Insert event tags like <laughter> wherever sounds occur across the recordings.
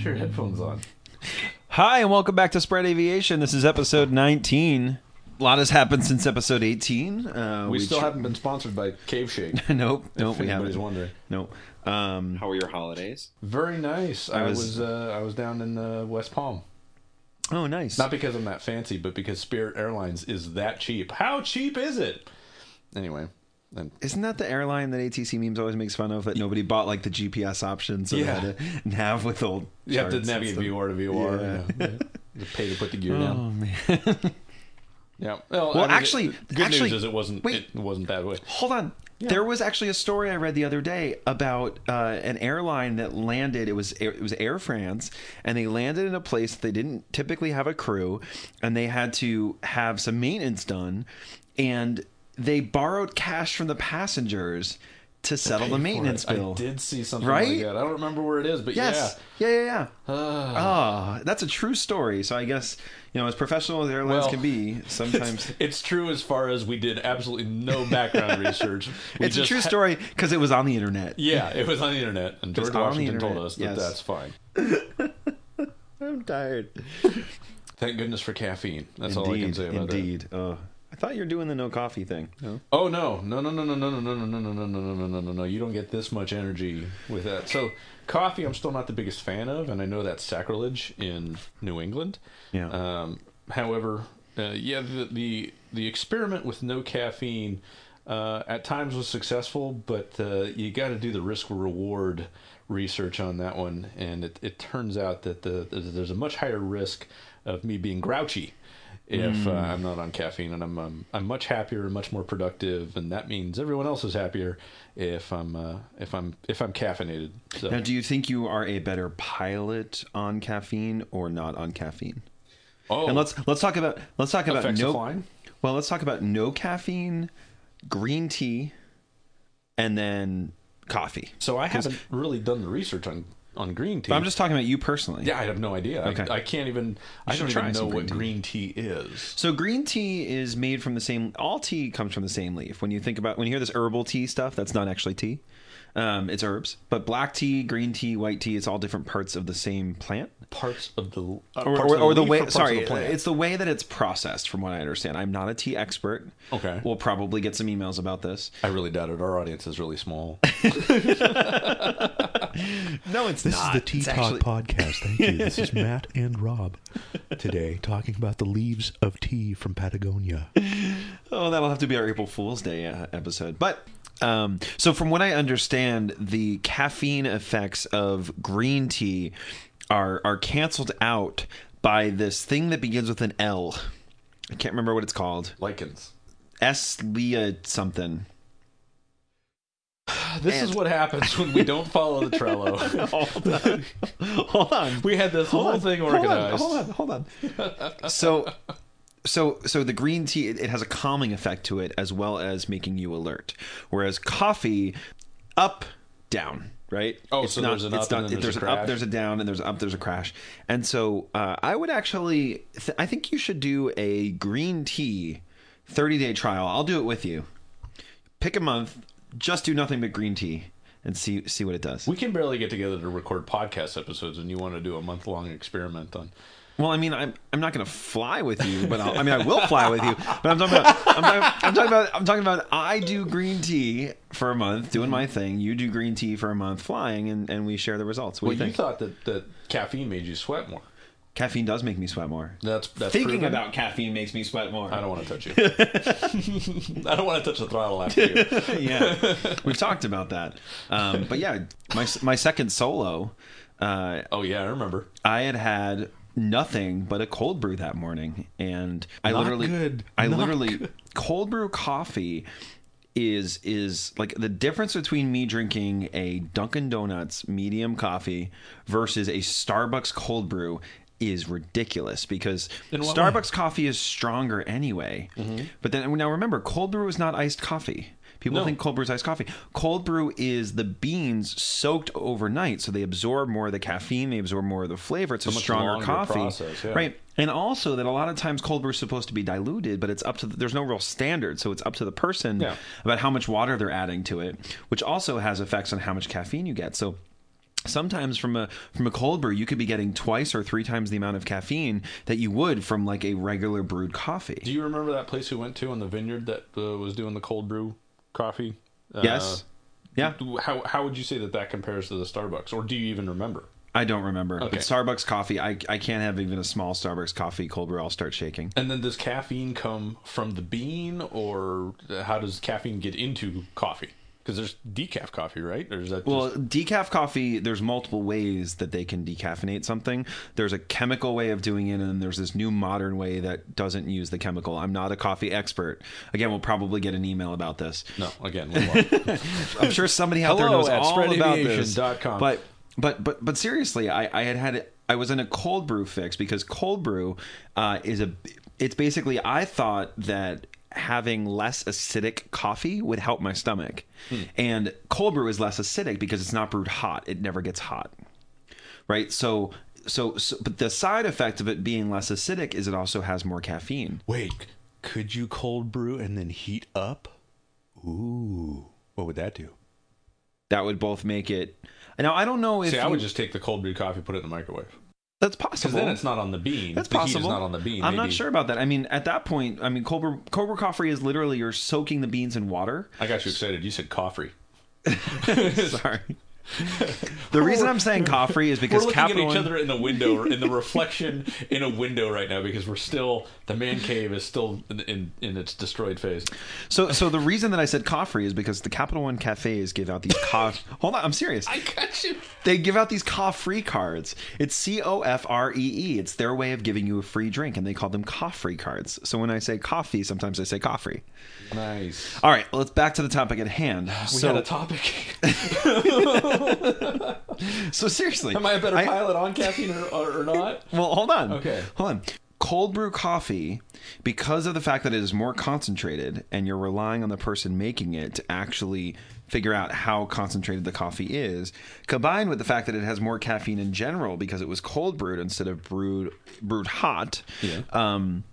put your headphones on. Hi, and welcome back to Spread Aviation. This is episode 19. A lot has happened since episode 18. Uh, We, still ch- haven't been sponsored by Cave Shake. nope, <laughs> nope, if we anybody's haven't. wondering. Nope. Um, How were your holidays? Very nice. I, was, was- uh, I was down in uh, West Palm. oh, nice. Not because I'm that fancy, but because Spirit Airlines is that cheap. How cheap is it? Anyway, and Isn't that the airline that ATC memes always makes fun of? That nobody bought like the GPS option, so Yeah. they had to nav with old. you have to charts and navigate stuff. VOR to VOR. Yeah. Yeah. <laughs> Pay to put the gear down. Oh man! <laughs> Yeah. Well, Well, I mean, actually- the good actually- news is it wasn't. wait. It wasn't that way. Hold on. There was actually a story I read the other day about uh, an airline that landed. It was it was Air France, and they landed in a place they didn't typically have a crew, and they had to have some maintenance done, and they borrowed cash from the passengers to settle the maintenance bill. I did see something Right? like that. I don't remember where it is, but Yes. Yeah, yeah, yeah. yeah. Uh, <sighs> Ah, that's a true story. So I guess you know, as professional as airlines Well, can be, <laughs> sometimes it's true as far as we did absolutely no background <laughs> research. We it's a true ha- story because it was on the internet. Yeah, it was on the internet, and George Washington told us that yes. that's fine. <laughs> I'm tired. Thank goodness for caffeine. That's all I can say about that. indeed. Oh, I thought you were doing the no coffee thing. No. Oh no, no, no, no, no, no, no, no, no, no, no, no, no, no, no, no, no! You don't get this much energy with that. So, coffee, I'm still not the biggest fan of, and I know that's sacrilege in New England. Yeah. Um, however, uh, yeah, the, the the experiment with no caffeine uh, at times was successful, but uh, you got to do the risk reward research on that one, and it, it turns out that the, there's a much higher risk of me being grouchy if uh, I'm not on caffeine, and I'm um, I'm much happier and much more productive, and that means everyone else is happier if I'm uh, if I'm if I'm caffeinated. So Now, do you think you are a better pilot on caffeine or not on caffeine? oh, And let's let's talk about let's talk about no. Well, let's talk about no caffeine, green tea, and then coffee. So I haven't really done the research on on green tea. But I'm just talking about you personally. Yeah, I have no idea. Okay. I, I can't even. I should don't try even know some what green green tea is. So green tea is made from the same. All tea comes from the same leaf. When you think about when you hear this herbal tea stuff, that's not actually tea. Um, it's herbs. But black tea, green tea, white tea, it's all different parts of the same plant. Parts of the uh, Or, parts or, of or the leaf way. parts Sorry, of the plant? it's the way that it's processed. From what I understand, I'm not a tea expert. Okay. We'll probably get some emails about this. I really doubt it. Our audience is really small. <laughs> <laughs> <laughs> No, it's This not. is the Tea It's Talk actually- podcast. Thank you. This is Matt <laughs> and Rob today talking about the leaves of tea from Patagonia. <laughs> Oh, that'll have to be our April Fool's Day uh, episode. But um, so, from what I understand, the caffeine effects of green tea are are canceled out by this thing that begins with an L. I can't remember what it's called. Lichens. S Leah something. <sighs> This And- is what happens when we don't follow the Trello. <laughs> Hold on, hold on. we had this whole thing organized. Hold on, hold on, hold on. so, so, so the green tea it, it has a calming effect to it as well as making you alert. Whereas coffee, up, down, right? Oh, so there's an up then there's a an up, there's a down, and there's an up, there's a crash. And so, uh, I would actually, th- I think you should do a green tea thirty day trial. I'll do it with you. Pick a month, just do nothing but green tea, and see see what it does. We can barely get together to record podcast episodes, and you want to do a month long experiment on. Well, I mean, I'm I'm not going to fly with you, but I'll, I mean, I will fly with you. But I'm talking about I'm talking, I'm talking about I'm talking about I do green tea for a month, doing my thing. You do green tea for a month, flying, and, and we share the results. What Well, do you you thought that, that caffeine made you sweat more. Caffeine does make me sweat more. That's that's Thinking proven. about caffeine makes me sweat more. I don't want to touch you. <laughs> I don't want to touch the throttle after you. <laughs> yeah, we've talked about that. Um, but yeah, my my second solo, uh, Oh yeah, I remember. I had had nothing but a cold brew that morning, and I Not literally, good. I Not literally cold brew coffee is is like the difference between me drinking a Dunkin' Donuts medium coffee versus a Starbucks cold brew is ridiculous because Starbucks coffee is stronger anyway. Mm-hmm. But then now remember, cold brew is not iced coffee. People No. think cold brew is iced coffee. Cold brew is the beans soaked overnight, so they absorb more of the caffeine, they absorb more of the flavor. It's a, much stronger coffee, process, yeah. right? And also that a lot of times cold brew is supposed to be diluted, but it's up to the, there's no real standard, so it's up to the person Yeah. about how much water they're adding to it, which also has effects on how much caffeine you get. So sometimes from a from a cold brew you could be getting twice or three times the amount of caffeine that you would from like a regular brewed coffee. Do you remember that place we went to on the vineyard that uh, was doing the cold brew coffee? Uh, yes. Yeah. How how would you say that that compares to the Starbucks, or do you even remember? I don't remember. Okay. But Starbucks coffee, I, I can't have even a small Starbucks coffee cold brew. I'll start shaking. And then does caffeine come from the bean, or how does caffeine get into coffee? Because there's decaf coffee, right? Or is that just... Well, decaf coffee, there's multiple ways that they can decaffeinate something. There's a chemical way of doing it, and there's this new modern way that doesn't use the chemical. I'm not a coffee expert. Again, we'll probably get an email about this. no? Again. <laughs> I'm sure somebody out there knows at all about this. But but but but seriously, I I had had I was in a cold brew fix because cold brew uh, is a it's basically I thought that having less acidic coffee would help my stomach, hmm. and cold brew is less acidic because it's not brewed hot. It never gets hot, right? So. So, so, but the side effect of it being less acidic is it also has more caffeine. Wait, could you cold brew and then heat up? Ooh, what would that do? That would both make it. Now, I don't know if See, I you- would just take the cold brew coffee, put it in the microwave. That's possible. Because then it's not on the bean. That's the possible. Not on the bean. I'm not sure about that. I mean, at that point, I mean, cold brew coffee is literally you're soaking the beans in water. I got you excited. You said coffee. <laughs> <laughs> Sorry. The reason I'm saying coffee is because We're looking Capital at each One- other in the window, in the reflection in a window right now, because we're still the man cave is still in in, in its destroyed phase. So, so the reason that I said coffee is because the Capital One cafes give out these <laughs> coffee. Hold on, I'm serious. I got you. They give out these coffee cards. It's C O F R E E. It's their way of giving you a free drink, and they call them coffee cards. So when I say coffee, sometimes I say coffee. Nice. All right, let's back to the topic at hand. We so, had a topic. <laughs> <laughs> <laughs> so seriously, Am I a better pilot on caffeine or, or, or not? <laughs> Well, hold on. Okay. Hold on. Cold brew coffee, because of the fact that it is more concentrated and you're relying on the person making it to actually figure out how concentrated the coffee is, combined with the fact that it has more caffeine in general because it was cold brewed instead of brewed brewed hot. Yeah. Um,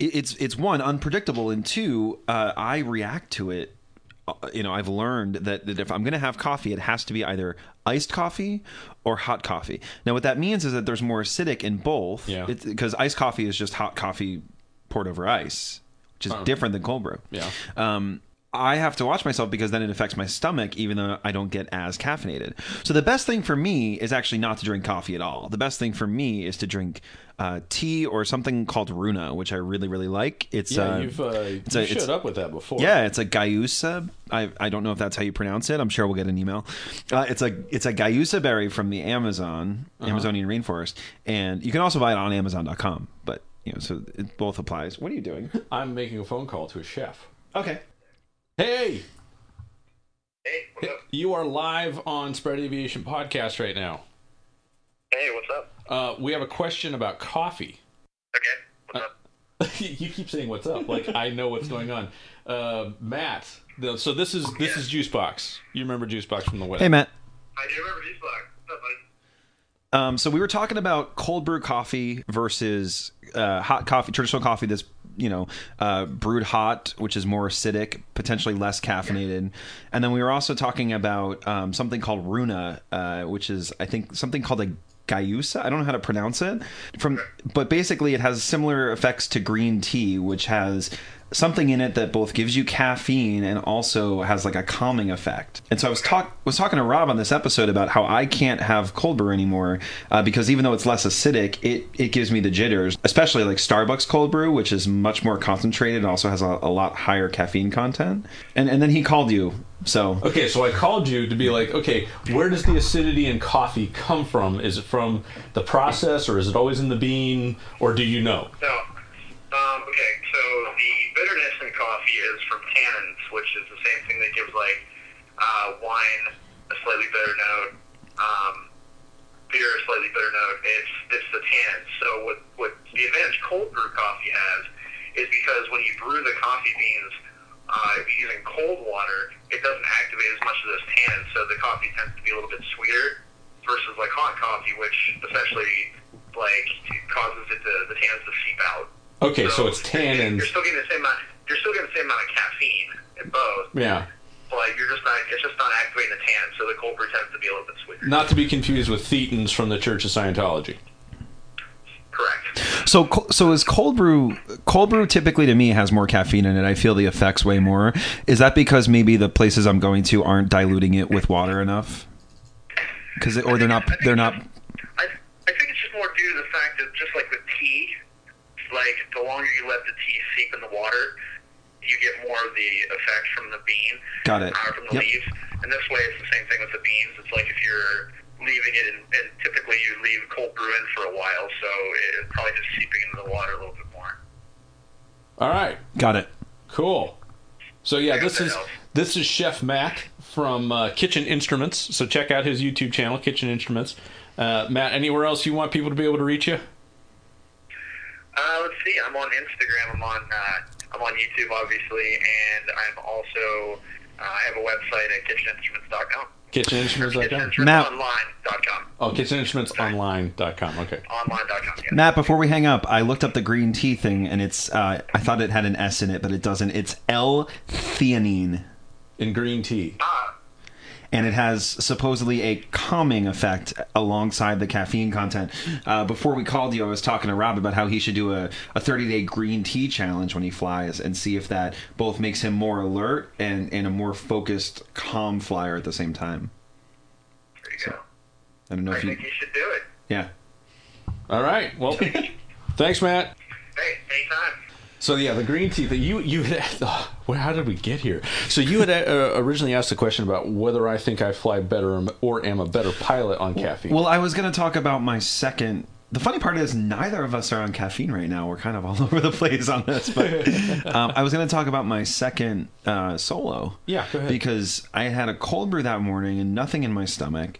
it- it's it's one unpredictable and two uh, I react to it. Uh, You know, I've learned that, that if I'm going to have coffee, it has to be either iced coffee or hot coffee. Now, what that means is that there's more acidic in both. Yeah. Because iced coffee is just hot coffee poured over ice, which is Oh. different than cold brew. Yeah. Um, I have to watch myself because then it affects my stomach, even though I don't get as caffeinated. So the best thing for me is actually not to drink coffee at all. The best thing for me is to drink uh, tea or something called Runa, which I really really like. It's Yeah, uh, you've uh, you a- it's- showed up with that before. yeah, it's a Gayusa. I I don't know if that's how you pronounce it. I'm sure we'll get an email. Uh, it's a it's a Gayusa berry from the Amazon Uh-huh. Amazonian rainforest, and you can also buy it on Amazon.com. But you know, so it both applies. What are you doing? I'm making a phone call to a chef. Okay. Hey, Hey, what's up? you are live on Spread Aviation podcast right now. Hey, what's up? Uh, we have a question about coffee. Okay, what's up? <laughs> you keep saying "What's up?" Like I know what's going on. Uh, Matt, the, so this is this is Juicebox. You remember Juicebox from the wedding? Hey Matt. I do remember these block. What's up, buddy? Um, so we were talking about cold brew coffee versus uh, hot coffee, traditional coffee that's you know uh, brewed hot, which is more acidic, potentially less caffeinated, and then we were also talking about um, something called Runa, uh, which is I think something called a Gayusa. I don't know how to pronounce it. From but basically it has similar effects to green tea, which has something in it that both gives you caffeine and also has like a calming effect. And so I was talk was talking to Rob on this episode about how I can't have cold brew anymore uh, because even though it's less acidic, it it gives me the jitters. Especially like Starbucks cold brew, which is much more concentrated and also has a, a lot higher caffeine content. And and then he called you. So Okay, so I called you to be like, okay, where does the acidity in coffee come from? Is it from the process, or is it always in the bean, or do you know? So, um, okay, so the bitterness in coffee is from tannins, which is the same thing that gives like uh, wine a slightly bitter note, um, beer a slightly bitter note. It's it's the tannins. So what what the advantage cold brew coffee has is because when you brew the coffee beans uh, using cold water, it doesn't activate as much of those tannins, so the coffee tends to be a little bit sweeter versus like hot coffee, which essentially like causes it to the tannins to seep out. Okay, so it's you're- tannins. You're still getting the same amount. You're still getting the same amount of caffeine in both, Yeah. but you're just not. It's just not activating the tannin, so the cold brew tends to be a little bit sweeter. Not to be confused with thetans from the Church of Scientology. Correct. So, so is cold brew? Cold brew typically to me has more caffeine in it. I feel the effects way more. Is that because maybe the places I'm going to aren't diluting it with water enough? Because or they're not they're not. I, I think it's just more due to the fact that just like with tea, like the longer you let the tea seep in the water, you get more of the effect from the bean. Got it. Uh, from the Yep. leaves. And this way, it's the same thing with the beans. It's like if you're leaving it, in, and typically you leave cold brew in for a while, so it's probably just seeping into the water a little bit more. All right, Got it. cool. So yeah, this is that is helps. this is Chef Matt from uh, Kitchen Instruments. So check out his YouTube channel, Kitchen Instruments. Uh, Matt, anywhere else you want people to be able to reach you? Uh, let's see. I'm on Instagram. I'm on uh, I'm on YouTube, obviously, and I'm also uh, I have a website at kitcheninstruments.com. KitchenInstruments.com. KitchenInstrumentsOnline.com. Oh, KitchenInstrumentsOnline.com. Okay. Online.com. Yeah. Matt, before we hang up, I looked up the green tea thing, and it's uh, I thought it had an S in it, but it doesn't. It's L-theanine, In green tea. Ah, and it has supposedly a calming effect alongside the caffeine content. Uh, before we called you, I was talking to Rob about how he should do a, a 30 day green tea challenge when he flies, and see if that both makes him more alert and, and a more focused, calm flyer at the same time. there you go. I don't know I if you, think you should do it. yeah. All right. Well, thanks, Matt. Hey, anytime. So yeah, the green tea that you you had. <laughs> Oh, how did we get here? So you had uh, originally asked the question about whether I think I fly better or am a better pilot on caffeine. Well, I was going to talk about my second. The funny part is neither of us are on caffeine right now. We're kind of all <laughs> over the place on this. But <laughs> um, I was going to talk about my second uh, solo. Yeah, go ahead. Because I had a cold brew that morning and nothing in my stomach,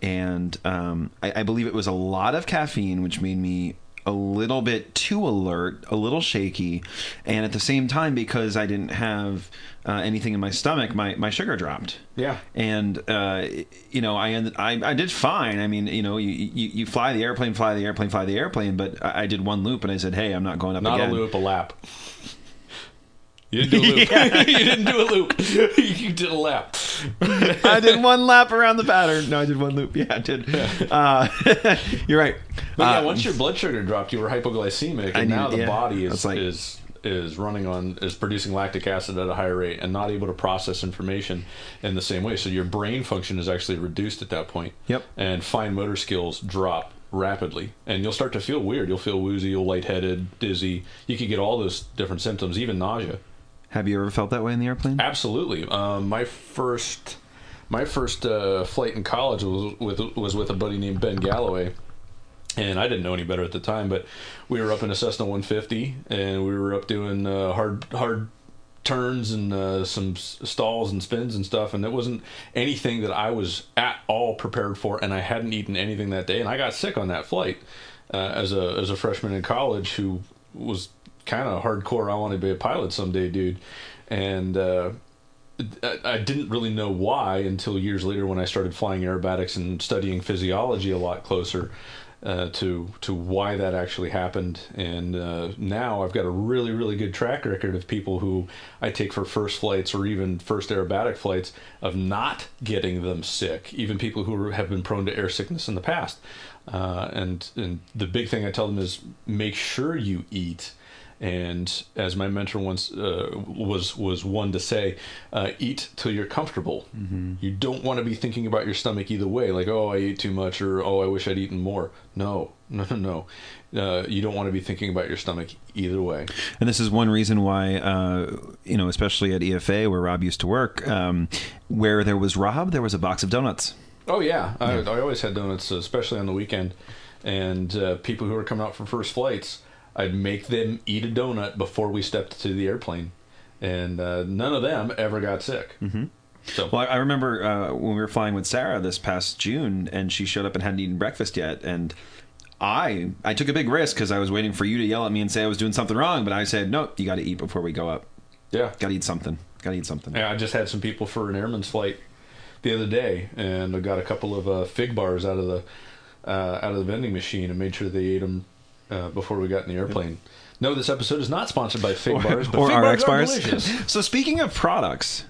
and um, I, I believe it was a lot of caffeine, which made me a little bit too alert, a little shaky, and at the same time, because I didn't have uh, anything in my stomach, my, my sugar dropped yeah. and uh, you know I, ended, I I did fine. I mean, you know, you, you you fly the airplane, fly the airplane, fly the airplane. But I, I did one loop, and I said, "Hey, I'm not going up Not again." a loop, a lap. <laughs> You didn't do a loop. <laughs> you didn't do a loop. <laughs> you did a lap. <laughs> I did one lap around the pattern. No, I did one loop. Yeah, I did. Uh, <laughs> you're right. But yeah, Uh, once your blood sugar dropped, you were hypoglycemic, and I now the yeah. body is like- is is running on is producing lactic acid at a higher rate and not able to process information in the same way. So your brain function is actually reduced at that point. Yep. And fine motor skills drop rapidly, and you'll start to feel weird. You'll feel woozy, you'll lightheaded, dizzy. You could get all those different symptoms, even nausea. Have you ever felt that way in the airplane? Absolutely. Um, my first my first uh, flight in college was with was with a buddy named Ben Galloway, and I didn't know any better at the time. But we were up in a Cessna 150, and we were up doing uh, hard hard turns and uh, some stalls and spins and stuff, and it wasn't anything that I was at all prepared for, and I hadn't eaten anything that day, and I got sick on that flight uh, as a as a freshman in college who was kind of hardcore. I want to be a pilot someday, dude, and. Uh, I didn't really know why until years later when I started flying aerobatics and studying physiology a lot closer uh, to to why that actually happened. And uh, now I've got a really really good track record of people who I take for first flights or even first aerobatic flights of not getting them sick. Even people who have been prone to air sickness in the past. Uh, and and the big thing I tell them is make sure you eat. And as my mentor once uh, was was one to say, uh, eat till you're comfortable. You don't want to be thinking about your stomach either way, like oh I ate too much or oh I wish I'd eaten more. No, <laughs> no, no, no. Uh, you don't want to be thinking about your stomach either way. And this is one reason why, uh, you know, especially at EFA where Rob used to work, um, where there was Rob, there was a box of donuts. Oh yeah, I, I always had donuts, especially on the weekend. And uh, people who were coming out for first flights, I'd make them eat a donut before we stepped to the airplane, and uh, none of them ever got sick. Mm-hmm. So Well, I remember uh, when we were flying with Sarah this past June, and she showed up and hadn't eaten breakfast yet, and I I took a big risk because I was waiting for you to yell at me and say I was doing something wrong, but I said no, you got to eat before we go up. yeah, Got to eat something. Got to eat something. Yeah, I just had some people for an airman's flight the other day, and I got a couple of uh, fig bars out of the uh, out of the vending machine and made sure they ate them uh, before we got in the airplane. No, this episode is not sponsored by fig bars, but or fig RX bars bars. <laughs> so speaking of products,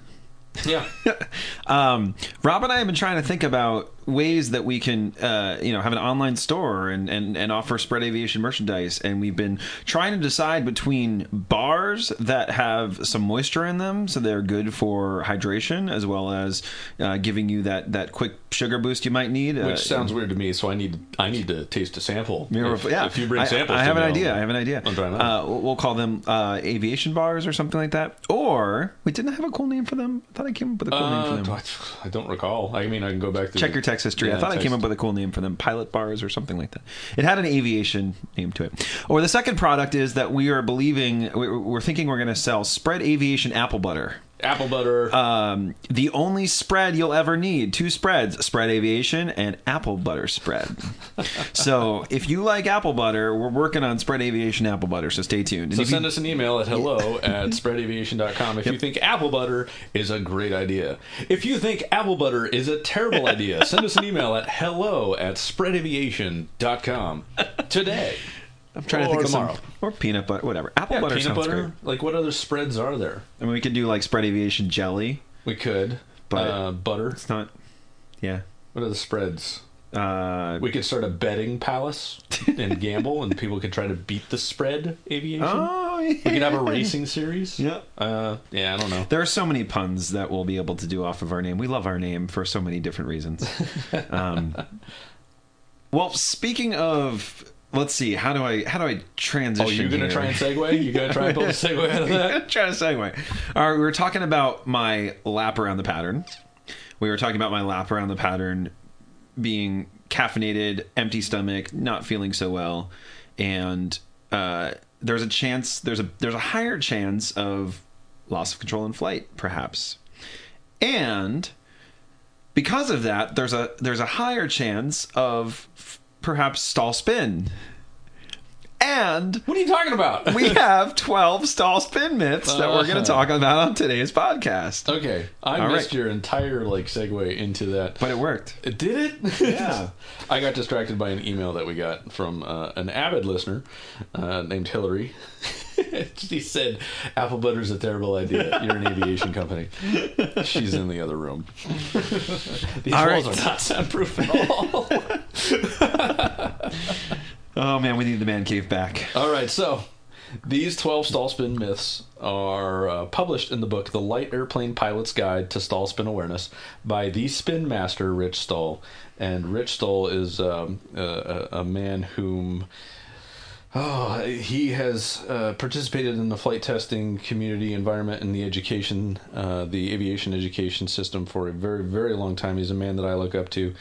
Yeah. <laughs> um, Rob and I have been trying to think about ways that we can, uh, you know, have an online store and, and, and offer spread aviation merchandise. And we've been trying to decide between bars that have some moisture in them, so they're good for hydration, as well as uh, giving you that, that quick sugar boost you might need. Which uh, sounds weird to me, so I need I need to taste a sample. If, yeah, if you bring samples, I, to have an idea. I'll- have an idea. I'll try them Uh, we'll call them uh, aviation bars or something like that. Or we didn't have a cool name for them. I thought I came up with a cool name for Uh, them. I I don't recall. I mean, I can go back to Check your history. I Yeah, thought I came up with a cool name for them, pilot bars or something like that. It had an aviation name to it. Or the second product is that we are believing, we're thinking we're going to sell spread aviation apple butter. Apple butter. Um, the only spread you'll ever need two spreads spread aviation and apple butter spread. <laughs> so if you like apple butter, we're working on spread aviation apple butter. So stay tuned. And so if you- send us an email at hello <laughs> at spreadaviation.com if you think apple butter is a great idea. If you think apple butter is a terrible idea, send us an email at hello at spreadaviation.com <laughs> today. I'm trying to or think of tomorrow. some or peanut butter, whatever. Apple Yeah, butter peanut sounds butter. great. Like, what other spreads are there? I mean, we could do like spread aviation jelly. We could. But- uh, butter. It's not. Yeah. What are the spreads? Uh, We could start a betting palace and <laughs> gamble, and people could try to beat the spread aviation. oh, yeah. We could have a racing series. Yeah. Uh, yeah, I don't know. There are so many puns that we'll be able to do off of our name. We love our name for so many different reasons. <laughs> Um, well, speaking of, let's see, how do I how do I transition? Oh, you're gonna here? try and segue? you're gonna try and pull a <laughs> segue out of <laughs> that? Try to segue. All right, we were talking about my lap around the pattern. We were talking about my lap around the pattern being caffeinated, empty stomach, not feeling so well, and uh, there's a chance there's a there's a higher chance of loss of control in flight, perhaps, and because of that, there's a there's a higher chance of perhaps stall spin, and What are you talking about? <laughs> we have 12 stall spin myths that we're going Uh-huh. to talk about on today's podcast. okay, I All missed right. your entire like segue into that. But it worked. It Did it? Yeah. <laughs> I got distracted by an email that we got from uh, an avid listener uh, named Hillary. <laughs> she said, "Apple butter's a terrible idea. You're an aviation company." She's in the other room. These All walls right. are not soundproof at all. Oh man, we need the man cave back. all right, so these 12 stall spin myths are uh, published in the book The Light Airplane Pilot's Guide to Stall Spin Awareness by the spin master Rich Stowell. And Rich Stowell is um, a, a, man whom Oh, he has uh, participated in the flight testing community environment and the education, uh, the aviation education system for a very, very long time. He's a man that I look up to,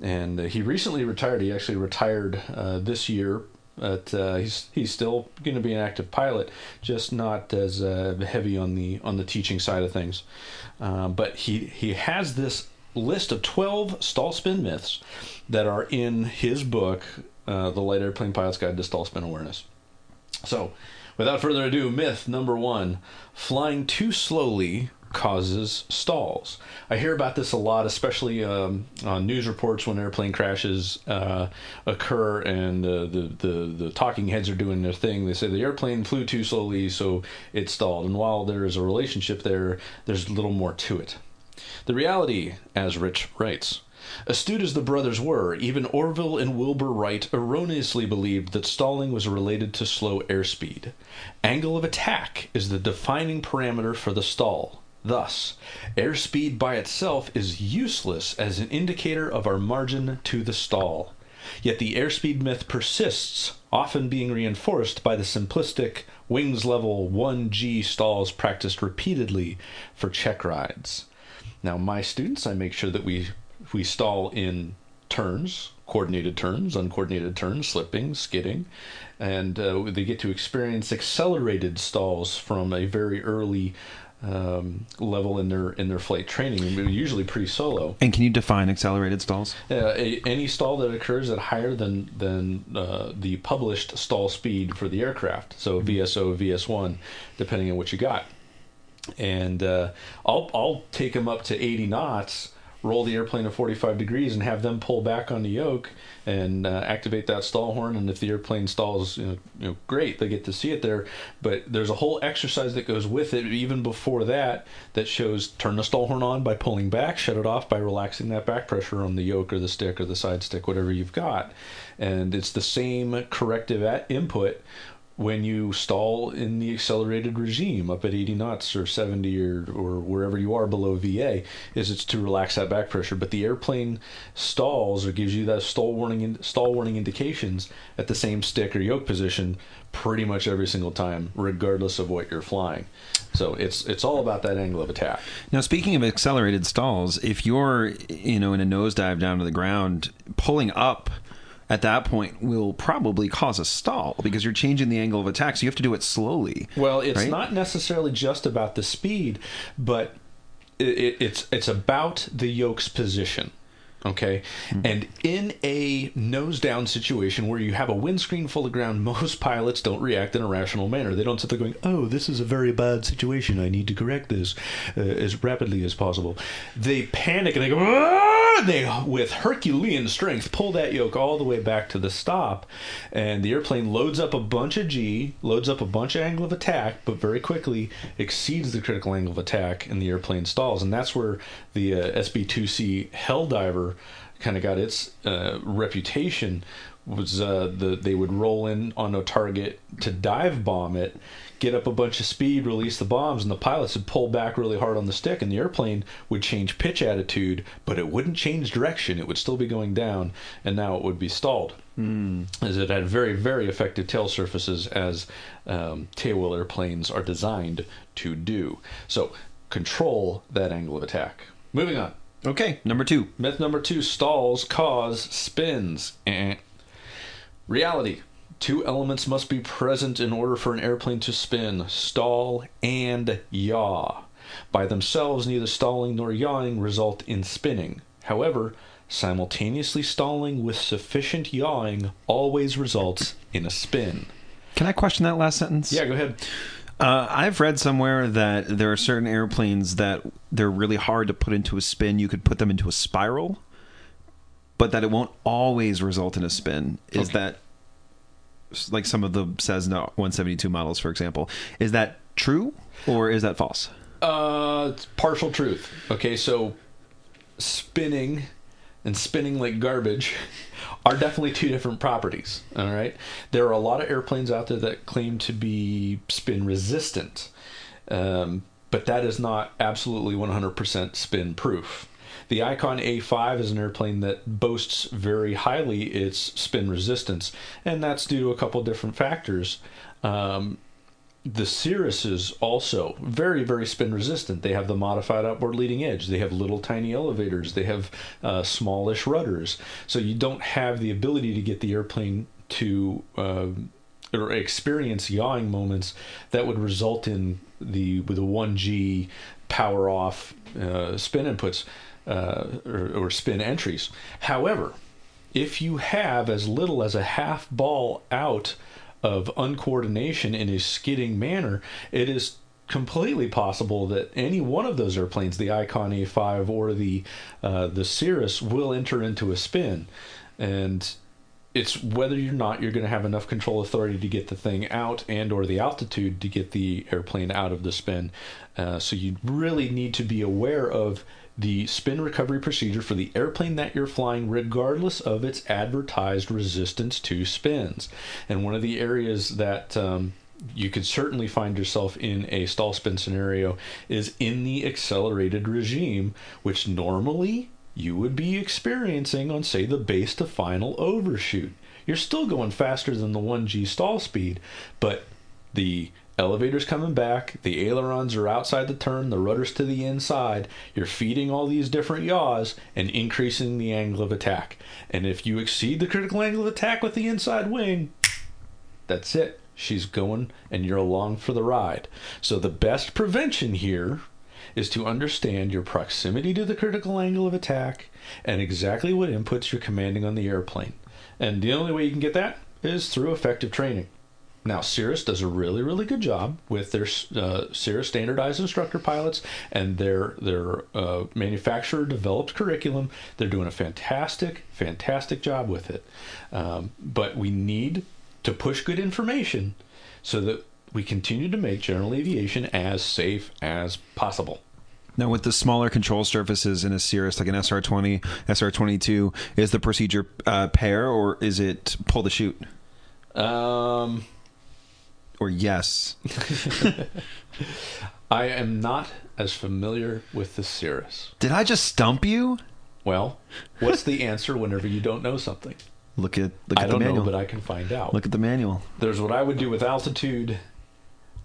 and uh, he recently retired. He actually retired uh, this year. But uh, he's he's still going to be an active pilot, just not as heavy on the on the teaching side of things. But he he has this list of twelve stall spin myths that are in his book, uh, The Light Airplane Pilot's Guide to Stall Spin Awareness. So, without further ado, myth number one flying too slowly causes stalls. I hear about this a lot, especially um, on news reports when airplane crashes uh, occur and uh, the, the, the talking heads are doing their thing. They say the airplane flew too slowly, so it stalled. And while there is a relationship there, there's a little more to it. The reality, as Rich writes, astute as the brothers were, even Orville and Wilbur Wright erroneously believed that stalling was related to slow airspeed. Angle of attack is the defining parameter for the stall. Thus, airspeed by itself is useless as an indicator of our margin to the stall. Yet the airspeed myth persists, often being reinforced by the simplistic wings level 1G stalls practiced repeatedly for check rides. Now, my students, I make sure that we we stall in turns, coordinated turns, uncoordinated turns, slipping, skidding, and uh, they get to experience accelerated stalls from a very early um, level in their in their flight training, usually pretty solo. And can you define accelerated stalls? Uh, a, any stall that occurs at higher than than uh, the published stall speed for the aircraft, so VSO, VS1, depending on what you got, and uh, I'll I'll take them up to 80 knots roll the airplane at 45 degrees and have them pull back on the yoke and uh, activate that stall horn. And if the airplane stalls, you know, you know, great, they get to see it there. But there's a whole exercise that goes with it, even before that, that shows turn the stall horn on by pulling back, shut it off by relaxing that back pressure on the yoke or the stick or the side stick, whatever you've got. And it's the same corrective input when you stall in the accelerated regime up at 80 knots or 70 or, or wherever you are below VA is it's to relax that back pressure. But the airplane stalls or gives you that stall warning stall warning indications at the same stick or yoke position pretty much every single time regardless of what you're flying. So it's it's all about that angle of attack. Now, speaking of accelerated stalls, if you're you know in a nosedive down to the ground, pulling up at that point will probably cause a stall because you're changing the angle of attack. So you have to do it slowly. Well, it's right? not necessarily just about the speed, but it, it, it's it's about the yoke's position. Okay, and in a nose down situation where you have a windscreen full of ground, <laughs> most pilots don't react in a rational manner. They don't sit there going, "Oh, this is a very bad situation. I need to correct this uh, as rapidly as possible." They panic and they go, They with Herculean strength pull that yoke all the way back to the stop, and the airplane loads up a bunch of G, loads up a bunch of angle of attack, but very quickly exceeds the critical angle of attack, and the airplane stalls. And that's where the uh, SB2C Helldiver kind of got its uh, reputation was uh, the they would roll in on a target to dive bomb it, get up a bunch of speed, release the bombs, and the pilots would pull back really hard on the stick, and the airplane would change pitch attitude, but it wouldn't change direction. It would still be going down, and now it would be stalled. Mm. As it had very very effective tail surfaces, as um, tailwheel airplanes are designed to do. So control that angle of attack. Moving on. Okay, number two. Myth number two stalls cause spins. Eh. Reality. Two elements must be present in order for an airplane to spin stall and yaw. By themselves, neither stalling nor yawing result in spinning. However, simultaneously stalling with sufficient yawing always results in a spin. Can I question that last sentence? Yeah, go ahead. Uh, I've read somewhere that there are certain airplanes that they're really hard to put into a spin. You could put them into a spiral, but that it won't always result in a spin. Is Okay. that like some of the Cessna 172 models, for example? Is that true or is that false? Uh, it's partial truth. Okay, so spinning and spinning like garbage <laughs> are definitely two different properties. All right, there are a lot of airplanes out there that claim to be spin resistant, um, but that is not absolutely 100% spin proof. The Icon A5 is an airplane that boasts very highly its spin resistance, and that's due to a couple different factors. Um, the Cirrus is also very, very spin resistant. They have the modified outboard leading edge. They have little tiny elevators. They have uh, smallish rudders. So you don't have the ability to get the airplane to uh, or experience yawing moments that would result in the with a one G power off uh, spin inputs uh, or, or spin entries. However, if you have as little as a half ball out of uncoordination in a skidding manner, it is completely possible that any one of those airplanes, the Icon A5 or the uh, the Cirrus, will enter into a spin, and it's whether or not you're going to have enough control authority to get the thing out and or the altitude to get the airplane out of the spin. Uh, so you really need to be aware of the spin recovery procedure for the airplane that you're flying, regardless of its advertised resistance to spins. And one of the areas that um, you could certainly find yourself in a stall spin scenario is in the accelerated regime, which normally you would be experiencing on, say, the base to final overshoot. You're still going faster than the 1G stall speed, but the elevator's coming back, the ailerons are outside the turn, the rudder's to the inside. You're feeding all these different yaws and increasing the angle of attack. And if you exceed the critical angle of attack with the inside wing, that's it. She's going and you're along for the ride. So the best prevention here is to understand your proximity to the critical angle of attack and exactly what inputs you're commanding on the airplane. And the only way you can get that is through effective training. Now, Cirrus does a really, really good job with their uh, Cirrus standardized instructor pilots and their their uh, manufacturer developed curriculum. They're doing a fantastic, fantastic job with it. Um, but we need to push good information so that we continue to make general aviation as safe as possible. Now, with the smaller control surfaces in a Cirrus, like an SR20, SR22, is the procedure uh, PARE or is it pull the chute? Um, Or yes? <laughs> I am not as familiar with the Cirrus. Did I just stump you? Well, what's the answer whenever you don't know something? Look at look I at the don't know, manual. but I can find out. Look at the manual. There's what I would do with altitude,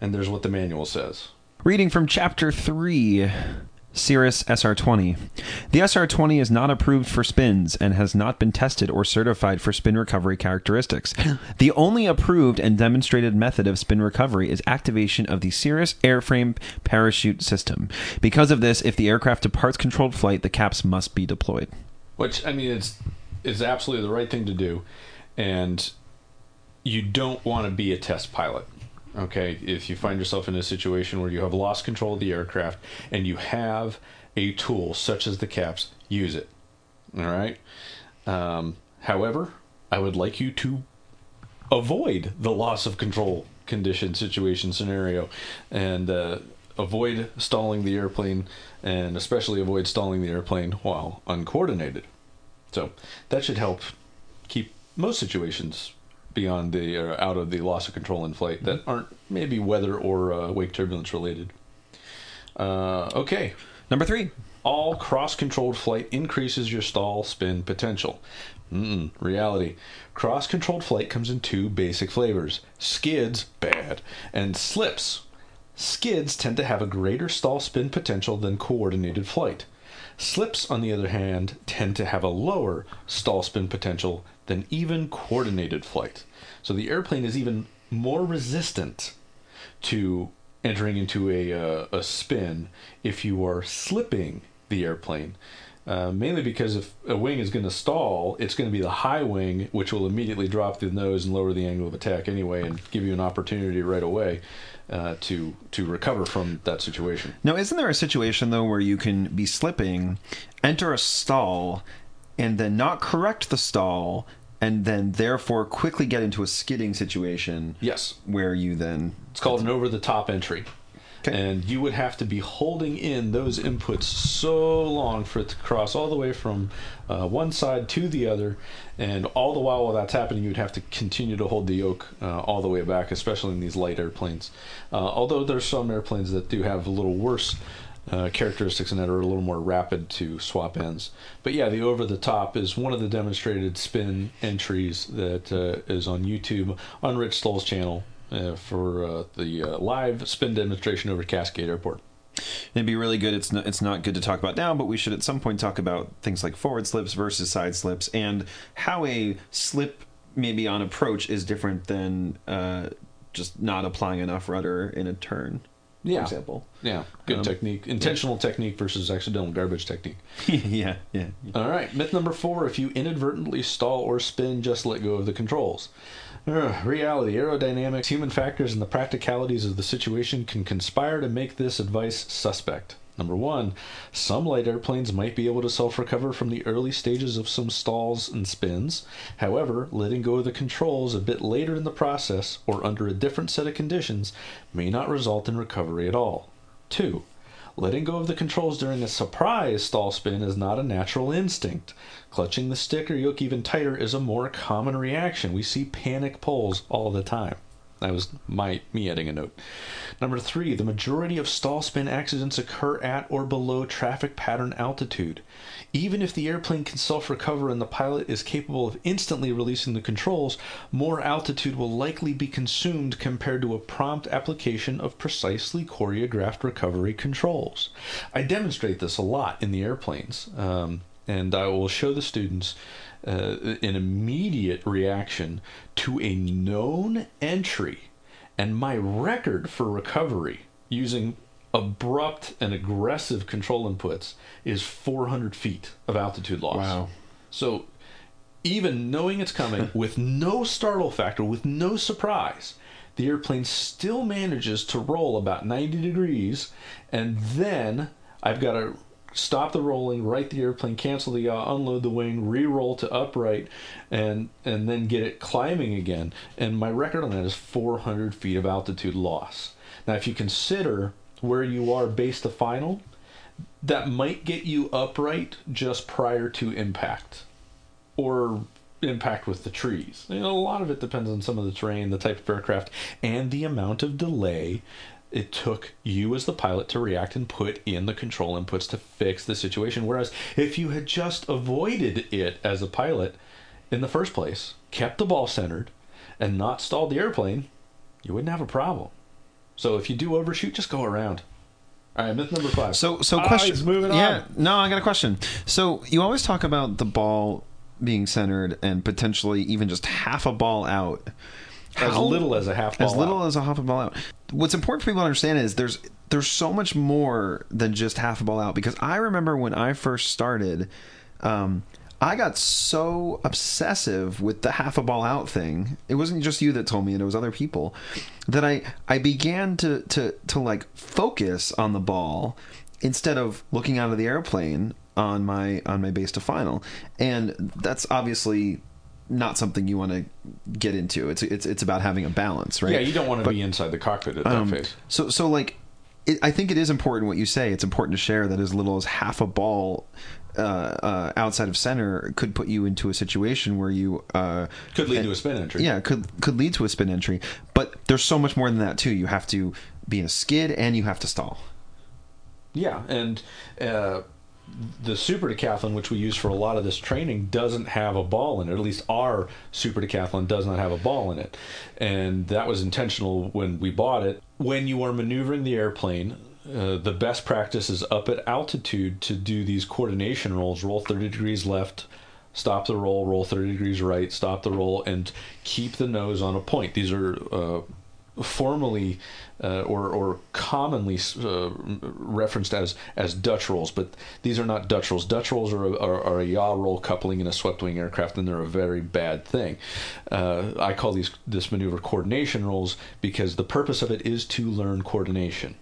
and there's what the manual says. Reading from Chapter 3 Cirrus SR20. The SR20 is not approved for spins and has not been tested or certified for spin recovery characteristics. <laughs> The only approved and demonstrated method of spin recovery is activation of the Cirrus airframe parachute system. Because of this, if the aircraft departs controlled flight, the CAPS must be deployed. Which I mean, it's it's absolutely the right thing to do, and you don't want to be a test pilot. Okay, if you find yourself in a situation where you have lost control of the aircraft and you have a tool such as the CAPS, use it. All right. Um, however, I would like you to avoid the loss of control condition situation scenario and uh, avoid stalling the airplane and especially avoid stalling the airplane while uncoordinated so that should help keep most situations beyond the uh, out of the loss of control in flight that aren't maybe weather or uh, wake turbulence related uh, okay Number three. all cross controlled flight increases your stall spin potential. Mm-mm, reality. Cross controlled flight comes in two basic flavors skids, bad, and slips. Skids tend to have a greater stall spin potential than coordinated flight. Slips, on the other hand, tend to have a lower stall spin potential than even coordinated flight. So the airplane is even more resistant to entering into a, uh, a spin if you are slipping the airplane. Uh, mainly because if a wing is going to stall, it's going to be the high wing, which will immediately drop the nose and lower the angle of attack anyway, and give you an opportunity right away uh, to to recover from that situation. Now, isn't there a situation though where you can be slipping, enter a stall, and then not correct the stall, and then therefore quickly get into a skidding situation Yes, where you then it's called an over the top entry. Okay. And you would have to be holding in those inputs so long for it to cross all the way from uh, one side to the other. And all the while while that's happening, you would have to continue to hold the yoke uh, all the way back, especially in these light airplanes. Uh, although there's some airplanes that do have a little worse uh, characteristics and that are a little more rapid to swap ends. But yeah, the over the top is one of the demonstrated spin entries that uh, is on YouTube on Rich Stowell's channel uh, for uh, the uh, live spin demonstration over Cascade Airport. It'd be really good. It's not, it's not good to talk about now, but we should at some point talk about things like forward slips versus side slips and how a slip maybe on approach is different than just not applying enough rudder in a turn. For Yeah. example. Yeah, good Um, technique. Intentional technique versus accidental garbage technique. <laughs> yeah, yeah. All right, myth number four: If you inadvertently stall or spin, just let go of the controls. Ugh, reality, aerodynamics, human factors, and the practicalities of the situation can conspire to make this advice suspect. Number one, some light airplanes might be able to self recover from the early stages of some stalls and spins. However, letting go of the controls a bit later in the process or under a different set of conditions may not result in recovery at all. Two, Letting go of the controls during a surprise stall spin is not a natural instinct. Clutching the stick or yoke even tighter is a more common reaction. We see panic pulls all the time. That was my me adding a note. Number three, the majority of stall spin accidents occur at or below traffic pattern altitude. Even if the airplane can self recover and the pilot is capable of instantly releasing the controls, more altitude will likely be consumed compared to a prompt application of precisely choreographed recovery controls. I demonstrate this a lot in the airplanes, um, and I will show the students uh, an immediate reaction to a known entry and my record for recovery using abrupt and aggressive control inputs is 400 feet of altitude loss. Wow. So even knowing it's coming <laughs> with no startle factor, with no surprise, the airplane still manages to roll about 90 degrees, and then I've got to stop the rolling, right the airplane, cancel the yaw, unload the wing, re-roll to upright, and and then get it climbing again. And my record on that is 400 feet of altitude loss. Now, if you consider where you are base to final, that might get you upright just prior to impact, or impact with the trees. You know, a lot of it depends on some of the terrain, the type of aircraft, and the amount of delay it took you as the pilot to react and put in the control inputs to fix the situation. Whereas if you had just avoided it as a pilot in the first place, kept the ball centered, and not stalled the airplane, you wouldn't have a problem. So if you do overshoot, just go around. All right, myth number five. So, so Ah, question. he's moving yeah, no, I got a question. So you always talk about the ball being centered and potentially even just half a ball out. As little as a half ball as little out. as a half a ball out. What's important for people to understand is there's there's so much more than just half a ball out because I remember when I first started, um, I got so obsessive with the half a ball out thing. It wasn't just you that told me, and it was other people that I I began to to to like focus on the ball instead of looking out of the airplane on my on my base to final, and that's obviously not something you want to get into. It's it's it's about having a balance, right? Yeah, you don't want to But- be inside the cockpit at that um, phase. So, so like, it, I think it is important what you say. It's important to share that as little as half a ball uh, uh, outside of center could put you into a situation where you uh, Could lead to a spin entry. yeah could could lead to a spin entry. But there's so much more than that too. You have to be in a skid and you have to stall. Yeah, and uh, the super decathlon, which we use for a lot of this training, doesn't have a ball in it. At least our super decathlon does not have a ball in it, and that was intentional when we bought it. When you are maneuvering the airplane. Uh, the best practice is up at altitude to do these coordination rolls. Roll 30 degrees left, stop the roll, roll 30 degrees right, stop the roll, and keep the nose on a point. These are uh, formally uh, or, or commonly uh, referenced as, as Dutch rolls, but these are not Dutch rolls. Dutch rolls are a, are, are a yaw roll coupling in a swept wing aircraft, and they're a very bad thing. Uh, I call these this maneuver coordination rolls because the purpose of it is to learn coordination.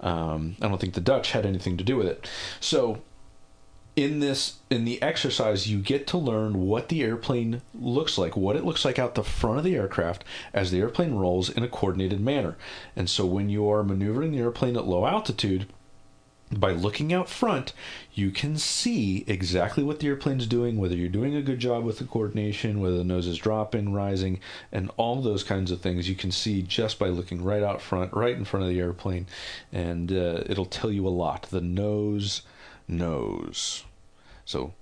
Um, I don't think the Dutch had anything to do with it. So in this in the exercise you get to learn what the airplane looks like what it looks like out the front of the aircraft as the airplane rolls in a coordinated manner. And so when you are maneuvering the airplane at low altitude by looking out front you can see exactly what the airplane's doing whether you're doing a good job with the coordination whether the nose is dropping rising and all those kinds of things. You can see just by looking right out front right in front of the airplane and uh, it'll tell you a lot. The nose knows. So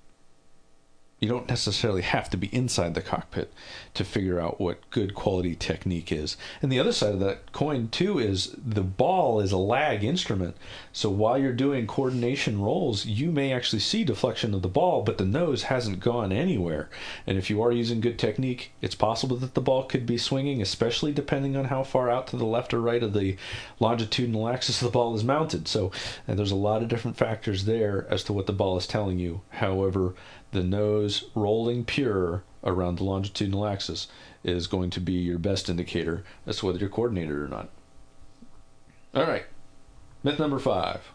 you don't necessarily have to be inside the cockpit to figure out what good quality technique is. And the other side of that coin too is the ball is a lag instrument. So while you're doing coordination rolls, you may actually see deflection of the ball, but the nose hasn't gone anywhere. And if you are using good technique, it's possible that the ball could be swinging, especially depending on how far out to the left or right of the longitudinal axis the ball is mounted. So there's a lot of different factors there as to what the ball is telling you. However, the nose rolling pure around the longitudinal axis is going to be your best indicator as to whether you're coordinated or not. All right, myth number five.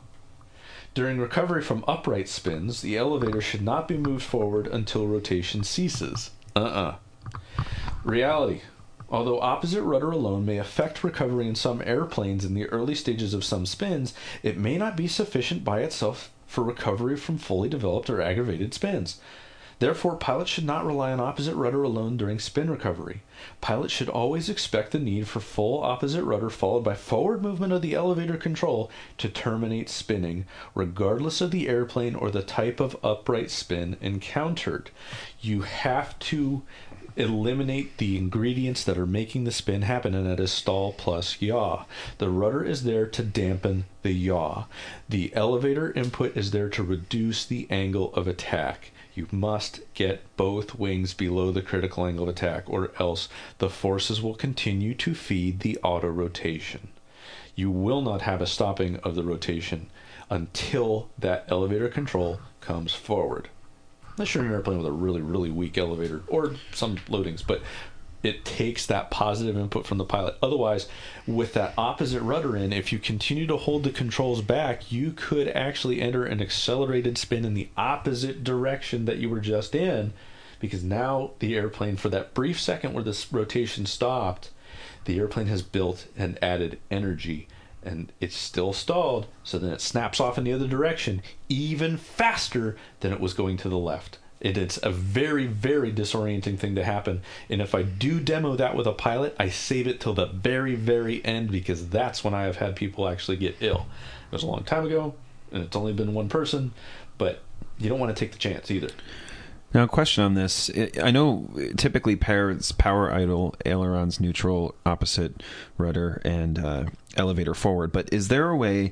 During recovery from upright spins, the elevator should not be moved forward until rotation ceases. Uh uh Reality. Although opposite rudder alone may affect recovery in some airplanes in the early stages of some spins, it may not be sufficient by itself for recovery from fully developed or aggravated spins. Therefore, pilots should not rely on opposite rudder alone during spin recovery. Pilots should always expect the need for full opposite rudder followed by forward movement of the elevator control to terminate spinning, regardless of the airplane or the type of upright spin encountered. You have to eliminate the ingredients that are making the spin happen, and that is stall plus yaw. The rudder is there to dampen the yaw. The elevator input is there to reduce the angle of attack. You must get both wings below the critical angle of attack, or else the forces will continue to feed the auto rotation. You will not have a stopping of the rotation until that elevator control comes forward unless you're an airplane with a really really weak elevator or some loadings but it takes that positive input from the pilot. Otherwise, with that opposite rudder in, if you continue to hold the controls back, you could actually enter an accelerated spin in the opposite direction that you were just in, because now the airplane, for that brief second where this rotation stopped, the airplane has built and added energy and it's still stalled so then it snaps off in the other direction even faster than it was going to the left. It, it's a very very disorienting thing to happen and if i do demo that with a pilot i save it till the very very end because that's when i have had people actually get ill. It was a long time ago and it's only been one person but you don't want to take the chance either. Now, a question on this. I- I know typically PARE's power idle, ailerons neutral, opposite rudder, and uh, elevator forward. But is there a way?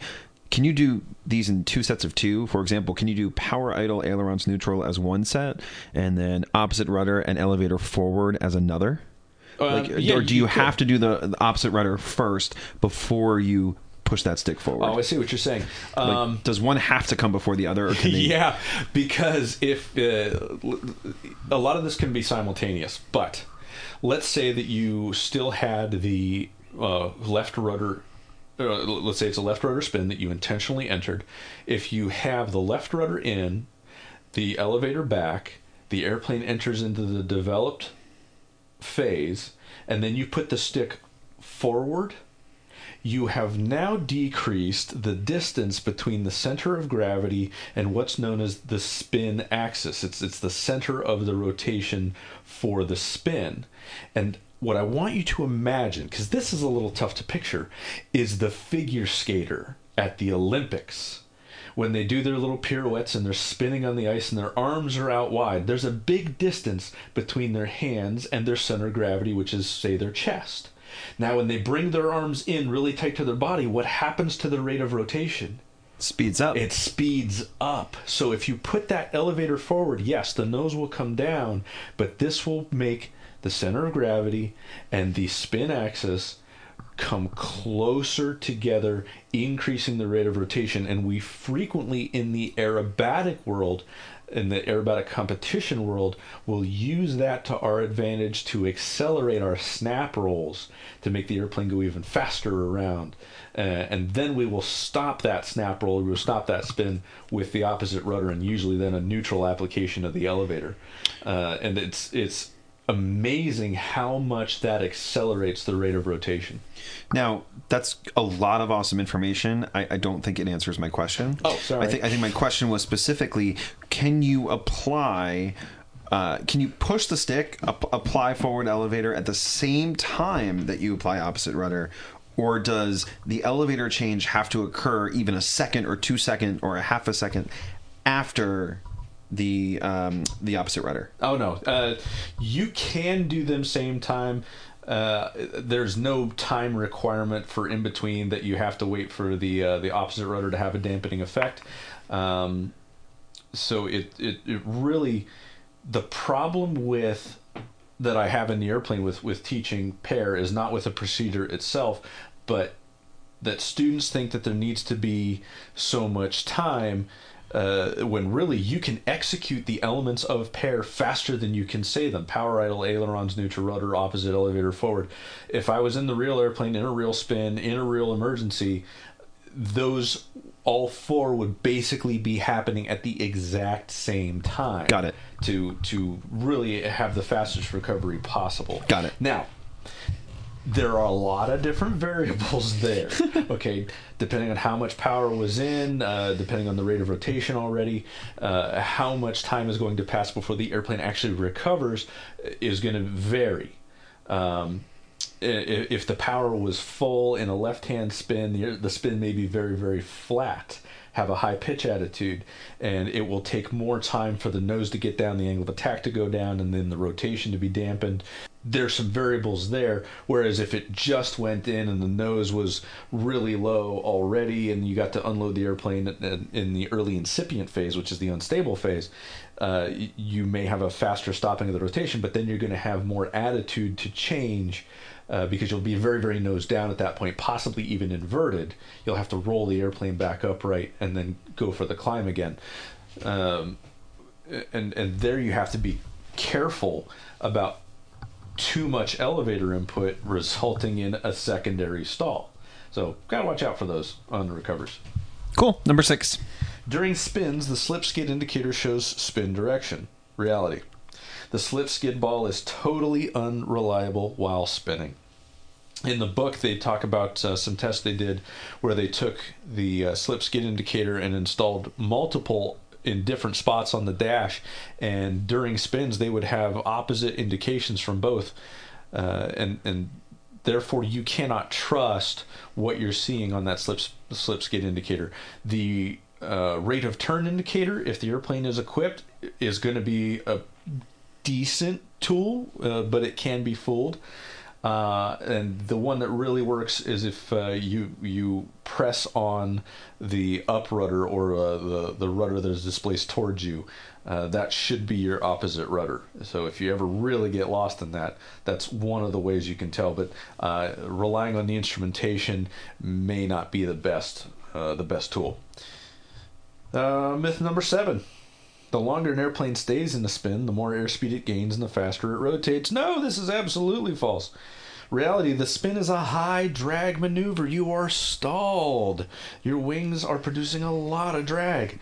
Can you do these in two sets of two? For example, can you do power idle, ailerons neutral as one set, and then opposite rudder and elevator forward as another? Like, Um, yeah, or do you, could. have to do the, the opposite rudder first before you push that stick forward? oh i see what you're saying Like, um, does one have to come before the other? Or can they, <laughs> yeah, because if uh, a lot of this can be simultaneous, but let's say that you still had the uh, left rudder. Uh, let's say it's a left rudder spin that you intentionally entered. If you have the left rudder in, the elevator back, the airplane enters into the developed phase, and then you put the stick forward you have now decreased the distance between the center of gravity and what's known as the spin axis. It's it's the center of the rotation for the spin. And what I want you to imagine, because this is a little tough to picture, is the figure skater at the Olympics. When they do their little pirouettes and they're spinning on the ice and their arms are out wide, there's a big distance between their hands and their center of gravity, which is, say, their chest. Now, when they bring their arms in really tight to their body, what happens to the rate of rotation? speeds up. It speeds up. So if you put that elevator forward, yes, the nose will come down, but this will make the center of gravity and the spin axis come closer together, increasing the rate of rotation. And we frequently in the aerobatic world, in the aerobatic competition world, will use that to our advantage to accelerate our snap rolls to make the airplane go even faster around. Uh, and then we will stop that snap roll, we will stop that spin with the opposite rudder, and usually then a neutral application of the elevator. Uh, and it's it's amazing how much that accelerates the rate of rotation. Now, that's a lot of awesome information. I, I don't think it answers my question. Oh, sorry. I think I think my question was specifically: Can you apply? Uh, can you push the stick, ap- apply forward elevator at the same time that you apply opposite rudder, or does the elevator change have to occur even a second or two second or a half a second after the um, the opposite rudder? Oh no, uh, you can do them same time. Uh, there's no time requirement for in between that you have to wait for the uh, the opposite rudder to have a dampening effect. Um, so it, it it really the problem with that I have in the airplane with with teaching PARE is not with the procedure itself, but that students think that there needs to be so much time uh, when really you can execute the elements of PARE faster than you can say them. Power idle, ailerons, neutral rudder, opposite elevator, forward. If I was in the real airplane, in a real spin, in a real emergency, those all four would basically be happening at the exact same time. Got it. To to really have the fastest recovery possible. Got it. Now, there are a lot of different <laughs> variables there. okay, depending on how much power was in, uh, depending on the rate of rotation already, uh, how much time is going to pass before the airplane actually recovers uh, is going to vary. Um, if the power was full in a left-hand spin, the, the spin may be very, very flat, have a high pitch attitude, and it will take more time for the nose to get down, the angle of attack to go down, and then the rotation to be dampened. There's some variables there. Whereas if it just went in and the nose was really low already, and you got to unload the airplane in- the early incipient phase, which is the unstable phase, uh, you may have a faster stopping of the rotation, but then you're going to have more attitude to change uh, because you'll be very, very nose down at that point, possibly even inverted. You'll have to roll the airplane back upright and then go for the climb again. Um, and and there you have to be careful about too much elevator input, resulting in a secondary stall. So, gotta watch out for those on the recovers. Cool. Number six. During spins, the slip skid indicator shows spin direction. Reality. The slip skid ball is totally unreliable while spinning. In the book, they talk about uh, some tests they did where they took the uh, slip skid indicator and installed multiple in different spots on the dash, and during spins, they would have opposite indications from both. Uh, and, and therefore you cannot trust what you're seeing on that slip slip skid indicator. The uh, rate of turn indicator, if the airplane is equipped, is going to be a decent tool, uh, but it can be fooled. Uh, and the one that really works is if uh, you you press on the up rudder or uh, the the rudder that is displaced towards you. Uh, that should be your opposite rudder. So if you ever really get lost in that, that's one of the ways you can tell. But uh, relying on the instrumentation may not be the best uh, the best tool. myth number seven. The longer an airplane stays in a spin, the more airspeed it gains and the faster it rotates. No, this is absolutely false. Reality, the spin is a high drag maneuver. You are stalled. Your wings are producing a lot of drag.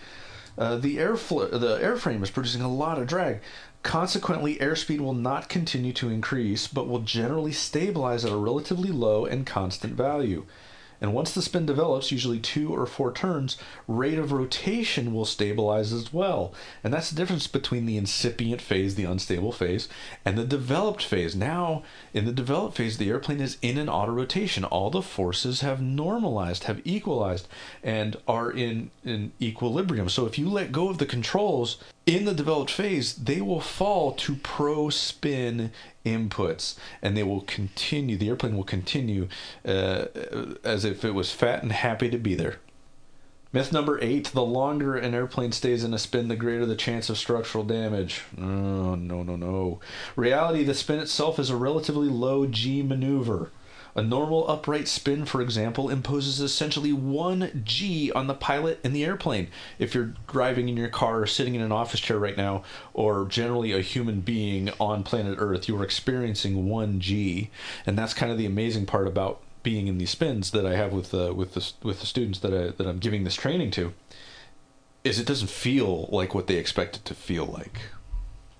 Uh, the airfl- the airframe is producing a lot of drag. Consequently, airspeed will not continue to increase, but will generally stabilize at a relatively low and constant value. And once the spin develops, usually two or four turns, rate of rotation will stabilize as well. And that's the difference between the incipient phase, the unstable phase, and the developed phase. Now, in the developed phase, the airplane is in an auto rotation. All the forces have normalized, have equalized, and are in, in equilibrium. So if you let go of the controls in the developed phase, they will fall to pro spin inputs and they will continue the airplane will continue uh, as if it was fat and happy to be there. Myth number eight the longer an airplane stays in a spin the greater the chance of structural damage. Oh, no no no. Reality the spin itself is a relatively low g maneuver a normal upright spin, for example, imposes essentially 1 g on the pilot and the airplane. If you're driving in your car or sitting in an office chair right now, or generally a human being on planet Earth, you are experiencing 1 g. And that's kind of the amazing part about being in these spins that I have with uh, with the with the students that I that I'm giving this training to is it doesn't feel like what they expect it to feel like.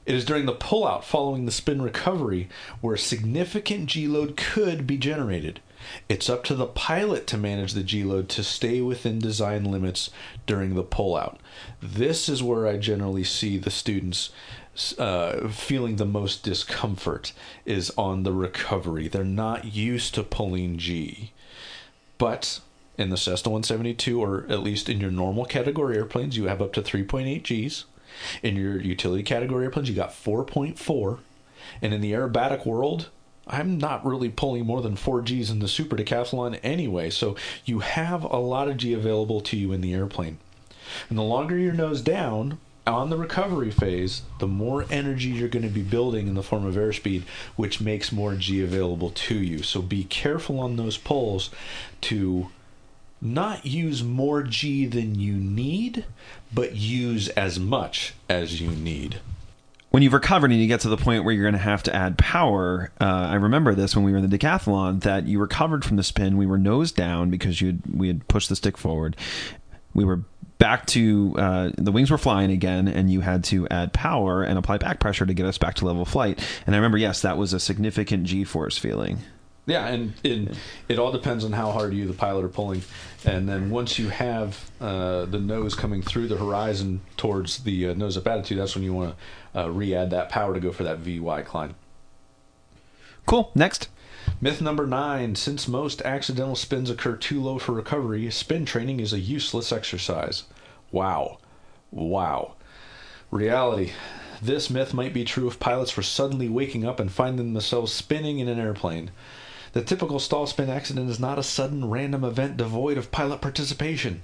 It is during the pullout following the spin recovery where significant G load could be generated. It's up to the pilot to manage the G load to stay within design limits during the pullout. This is where I generally see the students uh, feeling the most discomfort is on the recovery. They're not used to pulling G. But in the Cessna 172, or at least in your normal category airplanes, you have up to 3.8 Gs. In your utility category airplanes, you got 4.4. And in the aerobatic world, I'm not really pulling more than 4 Gs in the super decathlon anyway, so you have a lot of G available to you in the airplane. And the longer your nose down on the recovery phase, the more energy you're going to be building in the form of airspeed, which makes more G available to you. So be careful on those pulls to not use more G than you need, but use as much as you need. When you've recovered and you get to the point where you're going to have to add power, uh, I remember this when we were in the decathlon that you recovered from the spin. We were nose down because you we had pushed the stick forward. We were back to uh, the wings were flying again, and you had to add power and apply back pressure to get us back to level flight. And I remember, yes, that was a significant G force feeling. Yeah, and, and it all depends on how hard you, the pilot, are pulling. And then once you have uh, the nose coming through the horizon towards the uh, nose up attitude, that's when you want to uh, re add that power to go for that VY climb. Cool. Next. Myth number nine since most accidental spins occur too low for recovery, spin training is a useless exercise. Wow. Wow. Reality. This myth might be true if pilots were suddenly waking up and finding themselves spinning in an airplane. The typical stall spin accident is not a sudden random event devoid of pilot participation.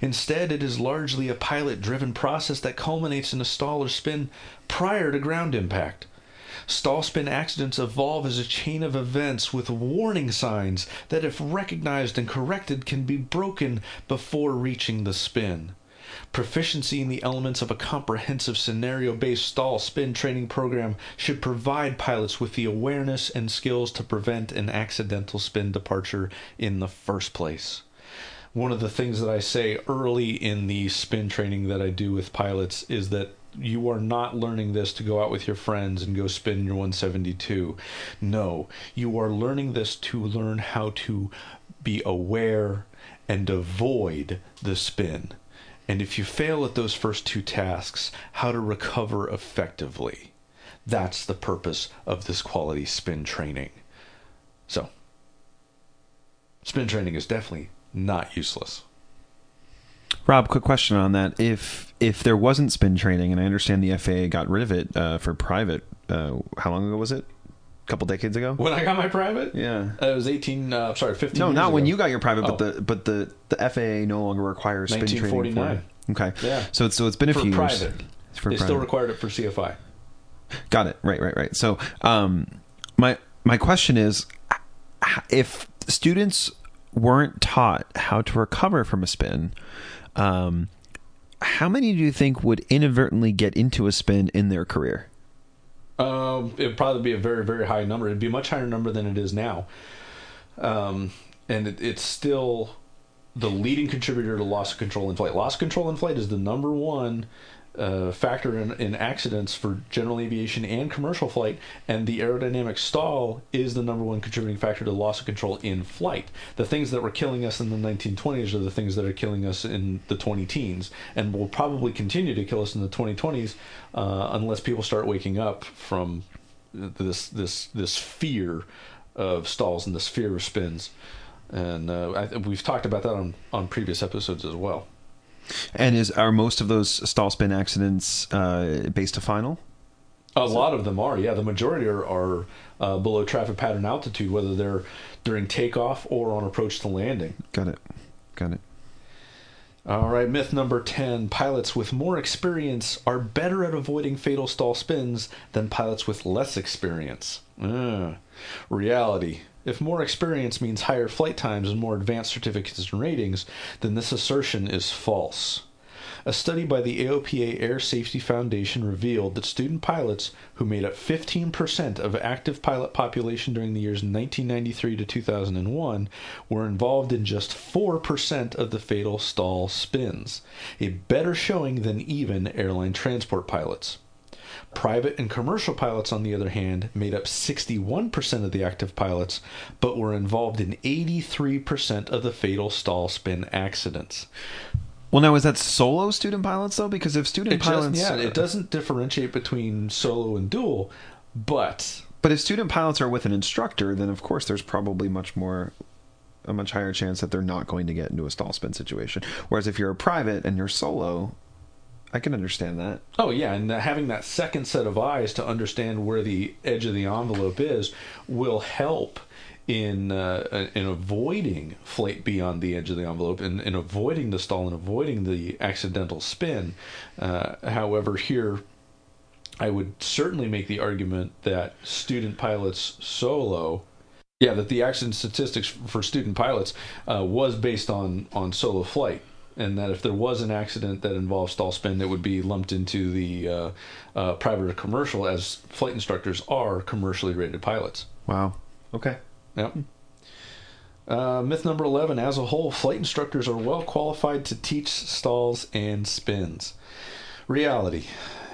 Instead, it is largely a pilot driven process that culminates in a stall or spin prior to ground impact. Stall spin accidents evolve as a chain of events with warning signs that, if recognized and corrected, can be broken before reaching the spin. Proficiency in the elements of a comprehensive scenario based stall spin training program should provide pilots with the awareness and skills to prevent an accidental spin departure in the first place. One of the things that I say early in the spin training that I do with pilots is that you are not learning this to go out with your friends and go spin your 172. No, you are learning this to learn how to be aware and avoid the spin. And if you fail at those first two tasks, how to recover effectively. That's the purpose of this quality spin training. So, spin training is definitely not useless. Rob, quick question on that. If if there wasn't spin training, and I understand the FAA got rid of it uh, for private, uh, how long ago was it? Couple decades ago. When I got my private, Yeah. uh, it was 18, uh, sorry, 15 No, not when you got your private, but Oh. the but the the FAA no longer requires spin training. 1949. For, okay. Yeah. So it's so it's been a For few private. years. It's for They still required it for CFI. Got it. Right, right, right. So, um, my my question is, if students weren't taught how to recover from a spin, um, how many do you think would inadvertently get into a spin in their career? Um, it'd probably be a very, very high number. It'd be a much higher number than it is now. Um, and it, it's still the leading contributor to loss of control in flight. Loss of control in flight is the number one uh, factor in, in accidents for general aviation and commercial flight, and the aerodynamic stall is the number one contributing factor to loss of control in flight. The things that were killing us in the 1920s are the things that are killing us in the 20 teens, and will probably continue to kill us in the 2020s uh, unless people start waking up from this this this fear of stalls and this fear of spins. And uh, I, we've talked about that on, on previous episodes as well. And is are most of those stall spin accidents uh, based to final? A lot of them are, yeah. The majority are, are uh, below traffic pattern altitude, whether they're during takeoff or on approach to landing. Got it. Got it. All right, myth number 10 pilots with more experience are better at avoiding fatal stall spins than pilots with less experience. Ah. Reality. If more experience means higher flight times and more advanced certificates and ratings, then this assertion is false. A study by the AOPA Air Safety Foundation revealed that student pilots, who made up 15% of active pilot population during the years 1993 to 2001, were involved in just 4% of the fatal stall spins, a better showing than even airline transport pilots. Private and commercial pilots, on the other hand, made up 61% of the active pilots, but were involved in 83% of the fatal stall spin accidents. Well, now is that solo student pilots though? Because if student It pilots, just, yeah, it doesn't differentiate between solo and dual, but But if student pilots are with an instructor, then of course there's probably much more, a much higher chance that they're not going to get into a stall spin situation. Whereas if you're a private and you're solo, I can understand that. oh yeah, and having that second set of eyes to understand where the edge of the envelope is will help in uh, in avoiding flight beyond the edge of the envelope and in avoiding the stall and avoiding the accidental spin. Uh, however, here I would certainly make the argument that student pilots solo, yeah, that the accident statistics for student pilots uh, was based on on solo flight, and that if there was an accident that involved stall spin, it would be lumped into the uh, uh, private or commercial, as flight instructors are commercially rated pilots. Wow. Okay. Yep. Uh, myth number 11 as a whole, flight instructors are well qualified to teach stalls and spins. Reality.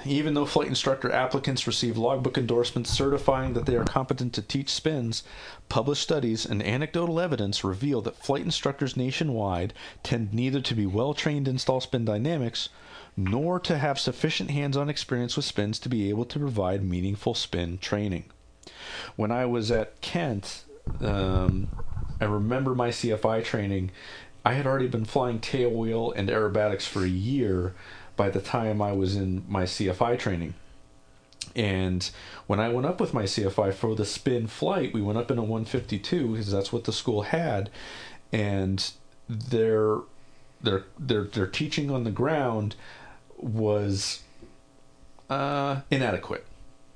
Even though flight instructor applicants receive logbook endorsements certifying that they are competent to teach spins, published studies and anecdotal evidence reveal that flight instructors nationwide tend neither to be well trained in stall spin dynamics nor to have sufficient hands on experience with spins to be able to provide meaningful spin training. When I was at Kent, um, I remember my CFI training. I had already been flying tailwheel and aerobatics for a year by the time I was in my CFI training. And when I went up with my CFI for the spin flight, we went up in a 152 because that's what the school had, and their their their their teaching on the ground was uh, inadequate,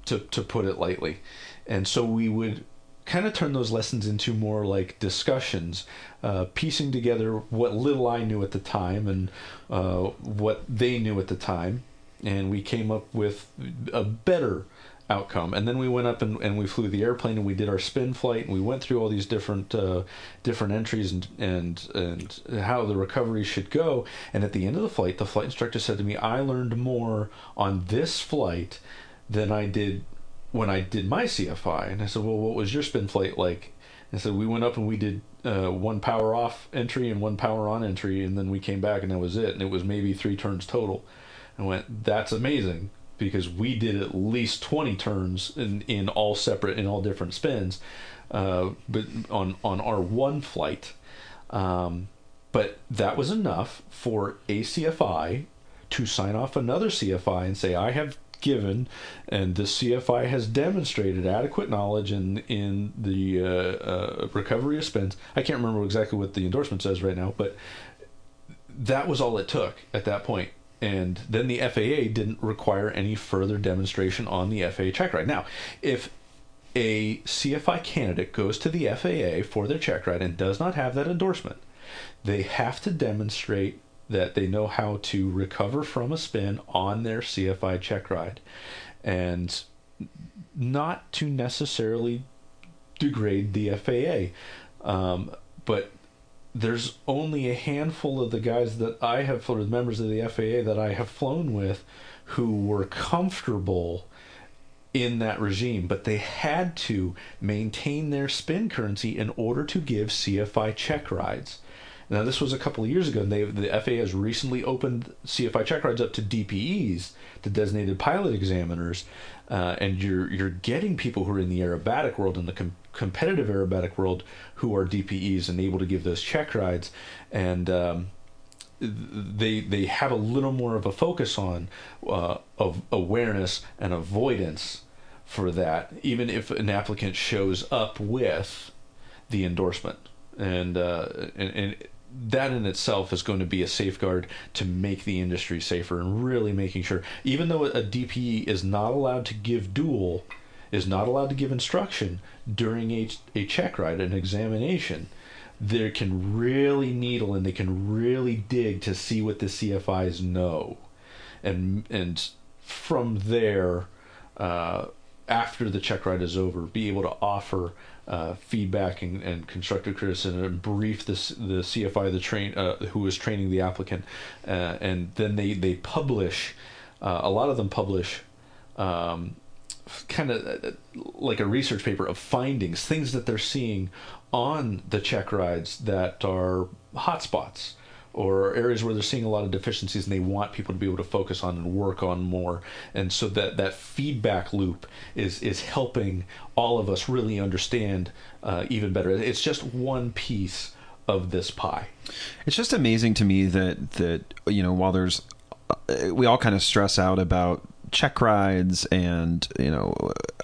to to put it lightly, and so we would kind of turned those lessons into more like discussions, uh, piecing together what little I knew at the time and uh, what they knew at the time, and we came up with a better outcome. And then we went up and, and we flew the airplane and we did our spin flight and we went through all these different uh, different entries and and and how the recovery should go. And at the end of the flight, the flight instructor said to me, "I learned more on this flight than I did when I did my CFI." And I said, "Well, what was your spin flight like?" And so we went up and we did uh, one power off entry and one power on entry, and then we came back and that was it. And it was maybe three turns total. I went, "That's amazing." because we did at least 20 turns in, in all separate in all different spins uh, but on on our one flight um, but that was enough for a CFI to sign off another CFI and say I have given and the CFI has demonstrated adequate knowledge in in the uh, uh, recovery of spins I can't remember exactly what the endorsement says right now but that was all it took at that point. point and then the FAA didn't require any further demonstration on the FAA check ride. Now, if a CFI candidate goes to the FAA for their check ride and does not have that endorsement, they have to demonstrate that they know how to recover from a spin on their CFI check ride. And not to necessarily degrade the FAA, um, but there's only a handful of the guys that I have flown members of the FAA that I have flown with who were comfortable in that regime, but they had to maintain their spin currency in order to give CFI check rides. Now, this was a couple of years ago, and they, the FAA has recently opened CFI check rides up to DPEs, the designated pilot examiners, uh, and you're you're getting people who are in the aerobatic world and the com- competitive aerobatic world who are DPEs and able to give those check rides, and um, they they have a little more of a focus on uh, of awareness and avoidance for that, even if an applicant shows up with the endorsement, and uh, and, and that in itself is going to be a safeguard to make the industry safer and really making sure, even though a DPE is not allowed to give dual, is not allowed to give instruction during a, a check ride, an examination, they can really needle and they can really dig to see what the CFIs know. And, and from there, uh, after the check ride is over, be able to offer uh, feedback and, and, constructive criticism and brief the the CFI the train uh, who is training the applicant, uh, and then they they publish. Uh, a lot of them publish. Um, kind of uh, like a research paper of findings, things that they're seeing on the check rides that are hotspots or areas where they're seeing a lot of deficiencies and they want people to be able to focus on and work on more. And so that that feedback loop is is helping all of us really understand uh, even better. It's just one piece of this pie. It's just amazing to me that that you know while there's uh, we all kind of stress out about check rides and you know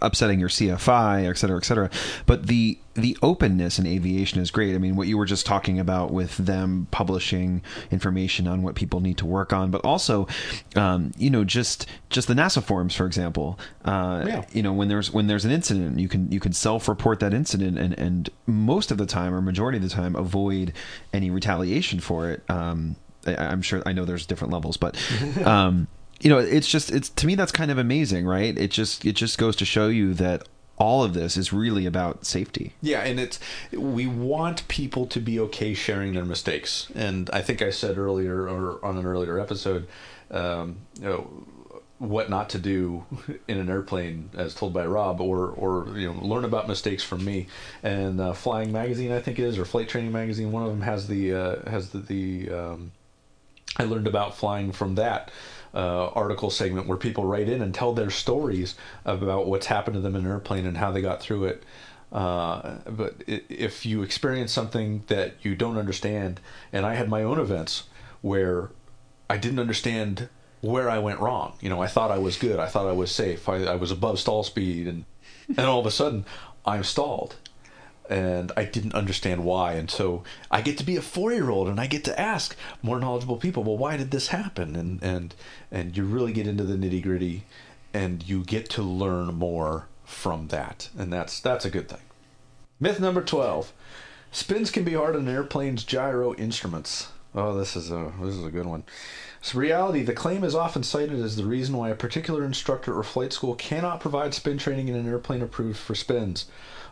upsetting your CFI, et cetera, et cetera. But the the openness in aviation is great. I mean, what you were just talking about with them publishing information on what people need to work on, but also, um, you know, just just the NASA forums, for example. Uh, yeah. You know, when there's when there's an incident, you can you can self report that incident, and and most of the time, or majority of the time, avoid any retaliation for it. Um, I, I'm sure I know there's different levels, but. Um, you know, it's just it's to me that's kind of amazing, right? It just it just goes to show you that all of this is really about safety. Yeah, and it's we want people to be okay sharing their mistakes. And I think I said earlier or on an earlier episode, um, you know, what not to do in an airplane as told by Rob or or you know learn about mistakes from me and uh, Flying Magazine I think it is or Flight Training Magazine one of them has the uh, has the, the um, I learned about flying from that uh, article segment where people write in and tell their stories about what's happened to them in an airplane and how they got through it. Uh, but if you experience something that you don't understand, and I had my own events where I didn't understand where I went wrong. You know, I thought I was good. I thought I was safe. I, I was above stall speed, and and all of a sudden, I'm stalled and I didn't understand why. And so I get to be a four year old and I get to ask more knowledgeable people, well, why did this happen? And and and you really get into the nitty gritty, and you get to learn more from that, and that's that's a good thing. Myth number 12. Spins can be hard on an airplane's gyro instruments. Oh, this is a this is a good one. So reality, the claim is often cited as the reason why a particular instructor or flight school cannot provide spin training in an airplane approved for spins.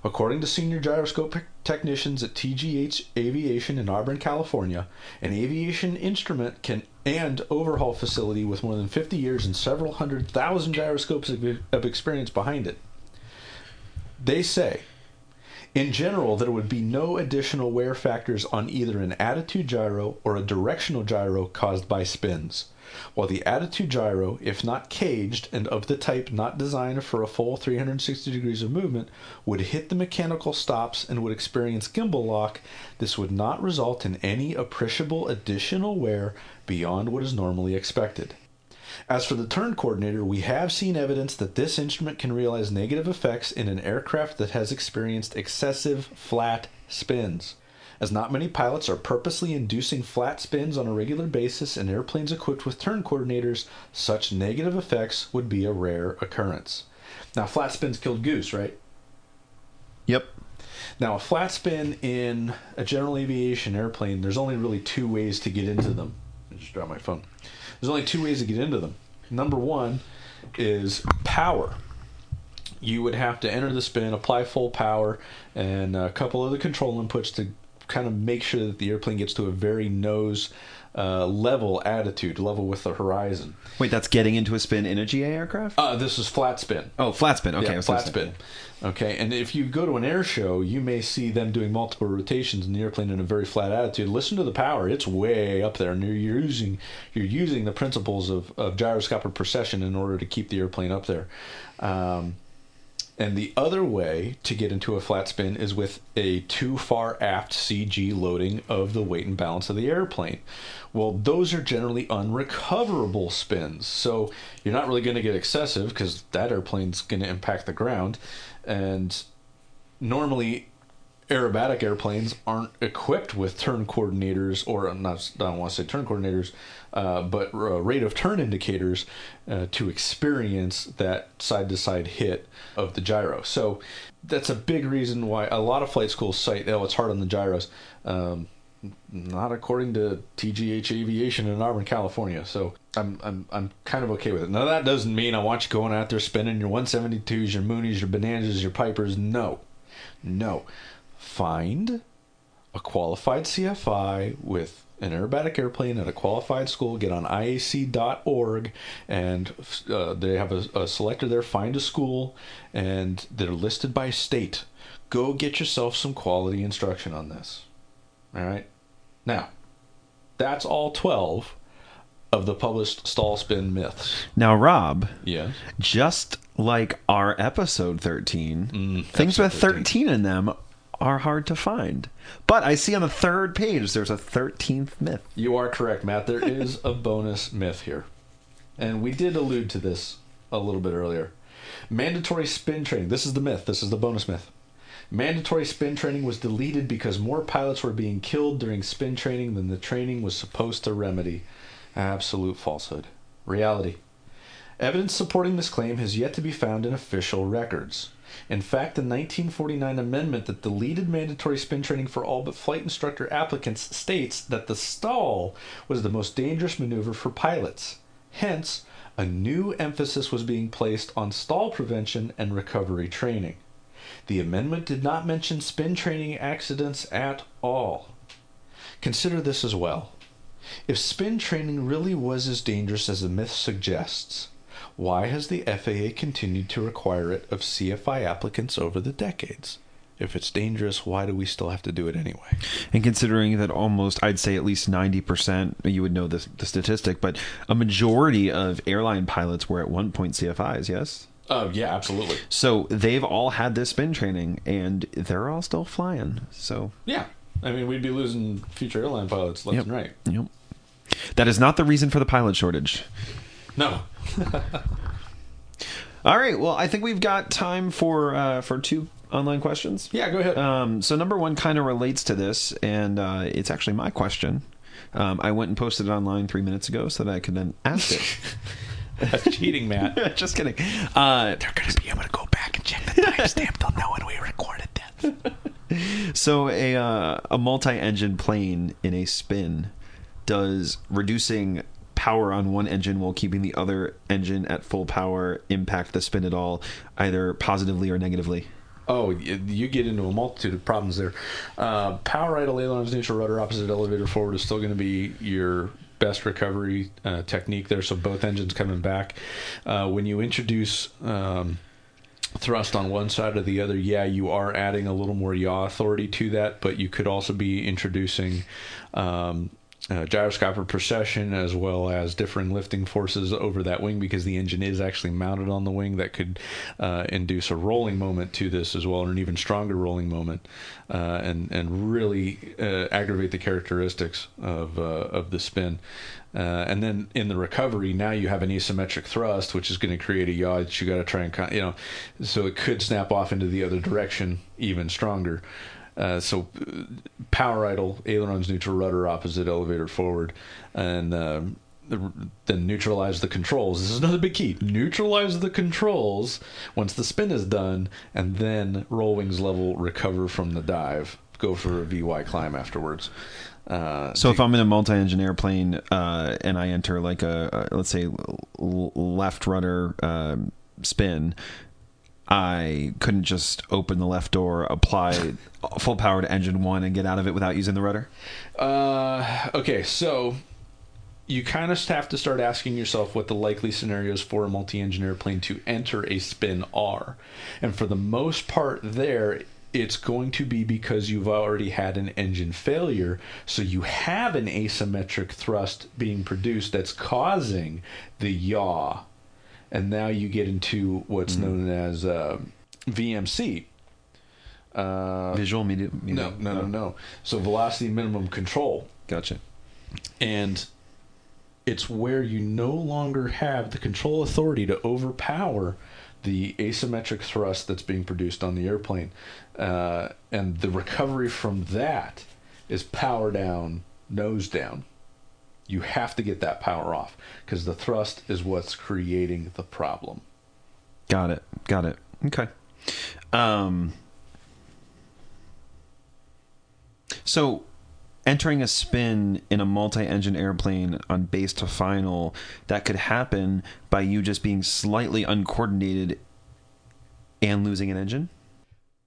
According to senior gyroscope technicians at TGH Aviation in Auburn, California, an aviation instrument can and overhaul facility with more than 50 years and several hundred thousand gyroscopes of of experience behind it. They say in general, there would be no additional wear factors on either an attitude gyro or a directional gyro caused by spins. While the attitude gyro, if not caged and of the type not designed for a full 360 degrees of movement, would hit the mechanical stops and would experience gimbal lock, this would not result in any appreciable additional wear beyond what is normally expected. As for the turn coordinator, we have seen evidence that this instrument can realize negative effects in an aircraft that has experienced excessive flat spins. As not many pilots are purposely inducing flat spins on a regular basis in airplanes equipped with turn coordinators, such negative effects would be a rare occurrence. Now, flat spins killed Goose, right? Yep. Now, a flat spin in a general aviation airplane, there's only really two ways to get into them. I just dropped my phone. There's only two ways to get into them. Number one is power. You would have to enter the spin, apply full power, and a couple of the control inputs to kind of make sure that the airplane gets to a very nose uh, level attitude, level with the horizon. Wait, that's getting into a spin in a GA aircraft? Uh, this is flat spin. oh, flat spin. Okay, Yeah, flat spin. Okay, and if you go to an air show, you may see them doing multiple rotations in the airplane in a very flat attitude. Listen to the power; it's way up there, and you're using you're using the principles of, of gyroscopic precession in order to keep the airplane up there. Um, and the other way to get into a flat spin is with a too far aft CG loading of the weight and balance of the airplane. Well, those are generally unrecoverable spins. So you're not really going to get excessive because that airplane's going to impact the ground. And normally, aerobatic airplanes aren't equipped with turn coordinators, or not, I don't want to say turn coordinators, uh, but uh, rate of turn indicators uh, to experience that side to side hit of the gyro. So that's a big reason why a lot of flight schools cite, oh, it's hard on the gyros. Um, not according to TGH Aviation in Auburn, California. So I'm I'm I'm kind of okay with it. Now that doesn't mean I want you going out there spinning your 172s, your Mooneys, your Bonanzas, your Pipers. No, no. Find a qualified CFI with an aerobatic airplane at a qualified school. Get on IAC.org, and uh, they have a, a selector there. Find a school, and they're listed by state. Go get yourself some quality instruction on this. All right. Now, that's all 12 of the published stall spin myths. Now, Rob, Yeah. just like our episode 13, Mm, things episode with 13 in them are hard to find. But I see on the third page there's a 13th myth. You are correct, Matt. There <laughs> is a bonus myth here. And we did allude to this a little bit earlier. Mandatory spin training. This is the myth. This is the bonus myth. Mandatory spin training was deleted because more pilots were being killed during spin training than the training was supposed to remedy. Absolute falsehood. Reality. Evidence supporting this claim has yet to be found in official records. In fact, the 1949 amendment that deleted mandatory spin training for all but flight instructor applicants states that the stall was the most dangerous maneuver for pilots. Hence, a new emphasis was being placed on stall prevention and recovery training. The amendment did not mention spin training accidents at all. Consider this as well. If spin training really was as dangerous as the myth suggests, why has the FAA continued to require it of CFI applicants over the decades? If it's dangerous, why do we still have to do it anyway? And considering that almost, I'd say at least 90%, you would know the, the statistic, but a majority of airline pilots were at one point CFIs, yes? Oh, yeah, absolutely. So they've all had this spin training and they're all still flying. So, Yeah. I mean, we'd be losing future airline pilots left Yep. and right. yep. That is not the reason for the pilot shortage. No. <laughs> All right. Well, I think we've got time for uh, for two online questions. Yeah, go ahead. Um, so number one kind of relates to this, and uh, it's actually my question. Um, I went and posted it online three minutes ago so that I could then ask it. <laughs> That's cheating, Matt. <laughs> Just kidding. Uh, They're going to be able to go back and check the timestamp. They'll know when we recorded that. So a uh, a multi-engine plane in a spin does reducing power on one engine while keeping the other engine at full power impact the spin at all, either positively or negatively. Oh, you get into a multitude of problems there. Uh, power idle ailerons, neutral rudder, opposite elevator forward is still going to be your best recovery uh, technique there. So both engines coming back. Uh, when you introduce um, thrust on one side or the other, yeah, you are adding a little more yaw authority to that, but you could also be introducing. Um, uh, gyroscopic precession as well as differing lifting forces over that wing because the engine is actually mounted on the wing that could uh, induce a rolling moment to this as well or an even stronger rolling moment uh, and and really uh, aggravate the characteristics of uh, of the spin. Uh, and then in the recovery now you have an asymmetric thrust which is going to create a yaw that you got to try and you know so it could snap off into the other direction even stronger uh, so uh, power idle, ailerons neutral, rudder opposite, elevator forward, and the, then neutralize the controls. This is another big key. Neutralize the controls once the spin is done, and then roll wings level, recover from the dive. Go for a VY climb afterwards. Uh, So if I'm in a multi-engine airplane uh, and I enter like a, a let's say l- left rudder um, spin, I couldn't just open the left door, apply <laughs> full power to engine one, and get out of it without using the rudder. Uh, okay, so you kind of have to start asking yourself what the likely scenarios for a multi-engine airplane to enter a spin are, and for the most part, there it's going to be because you've already had an engine failure, so you have an asymmetric thrust being produced that's causing the yaw, and now you get into what's known as uh, VMC. Uh, Visual media. no, no, no, no. So velocity minimum control, Gotcha. and it's where you no longer have the control authority to overpower the asymmetric thrust that's being produced on the airplane, uh, and the recovery from that is power down, nose down. You have to get that power off because the thrust is what's creating the problem. Got it. Got it. Okay. Um. So, entering a spin in a multi-engine airplane on base to final, that could happen by you just being slightly uncoordinated and losing an engine.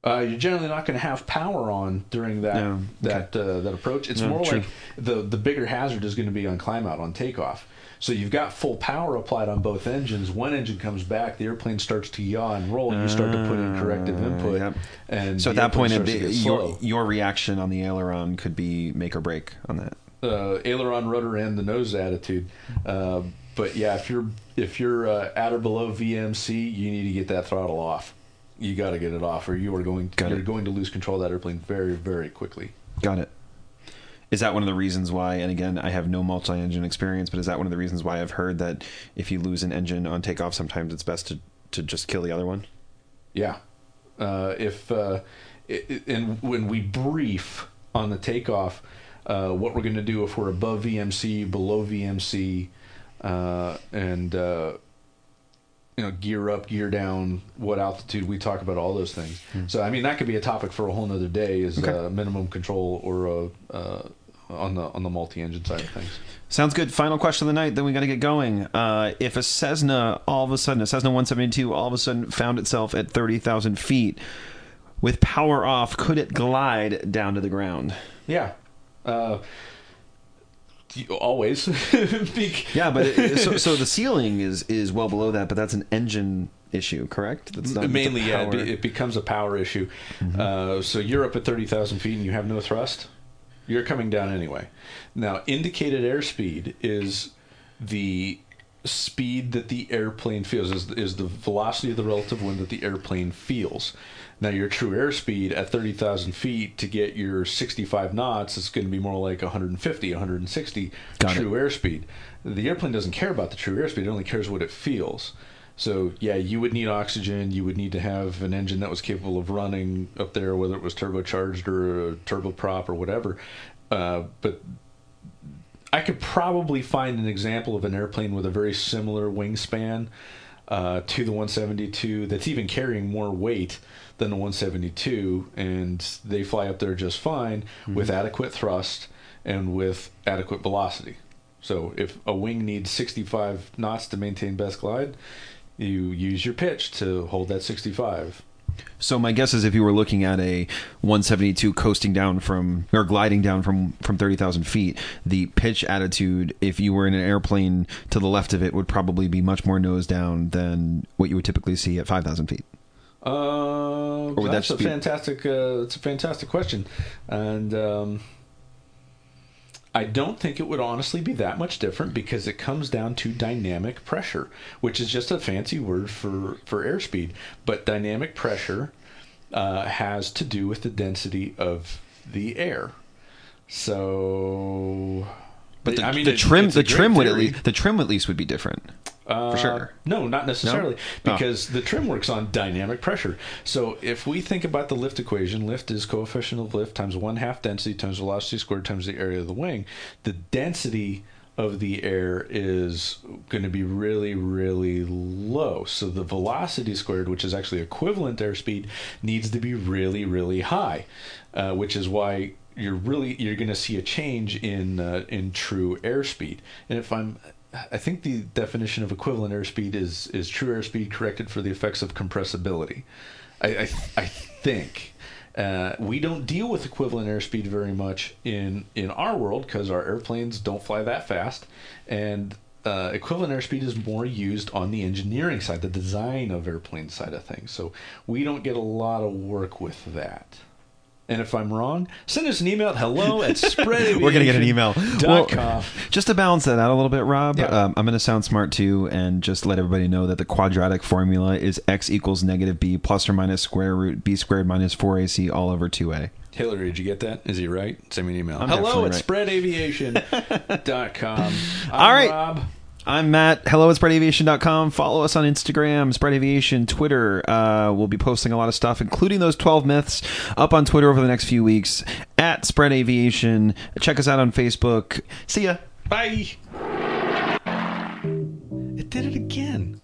Uh, you're generally not going to have power on during that No, that uh, that approach. It's No, more true. like the the bigger hazard is going to be on climb out on takeoff. So you've got full power applied on both engines. One engine comes back, the airplane starts to yaw and roll. and You start to put in corrective Uh, input, yep. and So at that point, it'd starts be, to get your your reaction on the aileron could be make or break on that. uh, aileron rudder and the nose attitude. Uh, but yeah, if you're if you're uh, at or below VMC, you need to get that throttle off. You got to get it off, or you are going Got you're it. going to lose control of that airplane very very quickly. Got it. Is that one of the reasons why? And again, I have no multi-engine experience, but is that one of the reasons why I've heard that if you lose an engine on takeoff, sometimes it's best to to just kill the other one? Yeah. Uh, if uh, it, and when we brief on the takeoff, uh, what we're going to do if we're above VMC, below VMC, uh, and uh, you know gear up, gear down, what altitude we talk about all those things. So I mean that could be a topic for a whole nother day. Is Okay. uh, minimum control or uh, uh, on the on the multi-engine side of things. Sounds good. Final question of the night. Then we got to get going. Uh, if a Cessna, all of a sudden, a Cessna 172, all of a sudden found itself at 30,000 feet with power off, could it glide down to the ground? Yeah. Always. <laughs> Yeah, but it, so, so the ceiling is is well below that, but that's an engine issue, correct? That's not mainly yeah it, be, it becomes a power issue. Uh, so you're up at 30000 feet and you have no thrust? You're coming down anyway. Now indicated airspeed is the speed that the airplane feels is, is the velocity of the relative wind that the airplane feels now your true airspeed at 30000 feet to get your 65 knots is going to be more like 150 160 Got it. true airspeed the airplane doesn't care about the true airspeed it only cares what it feels so yeah, you would need oxygen. You would need to have an engine that was capable of running up there, whether it was turbocharged or a turboprop or whatever. Uh, but I could probably find an example of an airplane with a very similar wingspan uh, to the 172 that's even carrying more weight than the 172, and they fly up there just fine mm-hmm. with adequate thrust and with adequate velocity. So if a wing needs 65 knots to maintain best glide, you use your pitch to hold that 65. So my guess is if you were looking at a 172 coasting down from or gliding down from from 30,000 feet, the pitch attitude, if you were in an airplane to the left of it, would probably be much more nose down than what you would typically see at 5,000 feet. Uh, would that that's a fantastic. Uh, it's a fantastic question, and um, I don't think it would honestly be that much different because it comes down to dynamic pressure, which is just a fancy word for for airspeed. But dynamic pressure uh, has to do with the density of the air. So, But the, I mean, the it- trim the trim great would at least the trim at least would be different. Uh, For sure. No, not necessarily, No? Oh. because the trim works on dynamic pressure. So if we think about the lift equation, lift is coefficient of lift times one half density times velocity squared times the area of the wing. The density of the air is going to be really, really low. So the velocity squared, which is actually equivalent to airspeed, needs to be really, really high, uh, which is why you're really you're going to see a change in uh, in true airspeed. And if I'm I think the definition of equivalent airspeed is is true airspeed corrected for the effects of compressibility. I I, I think uh, we don't deal with equivalent airspeed very much in in our world because our airplanes don't fly that fast, and uh, equivalent airspeed is more used on the engineering side, the design of airplane side of things. So we don't get a lot of work with that. And if I'm wrong, send us an email at hello at <laughs> spread. We're gonna get an email. Well, com. just to balance that out a little bit, Rob, Yeah. um, I'm going to sound smart too, and just let everybody know that the quadratic formula is x equals negative b plus or minus square root b squared minus 4ac all over 2a. Hillary, did you get that? Is he right? Send me an email. I'm Hello at spreadaviation.com. <laughs> I'm All right. Rob. I'm Matt. Hello at spreadaviation.com. Follow us on Instagram, Spread Aviation, Twitter. Uh, we'll be posting a lot of stuff, including those 12 myths, up on Twitter over the next few weeks at Spread Aviation. Check us out on Facebook. See ya. Bye. It did it again.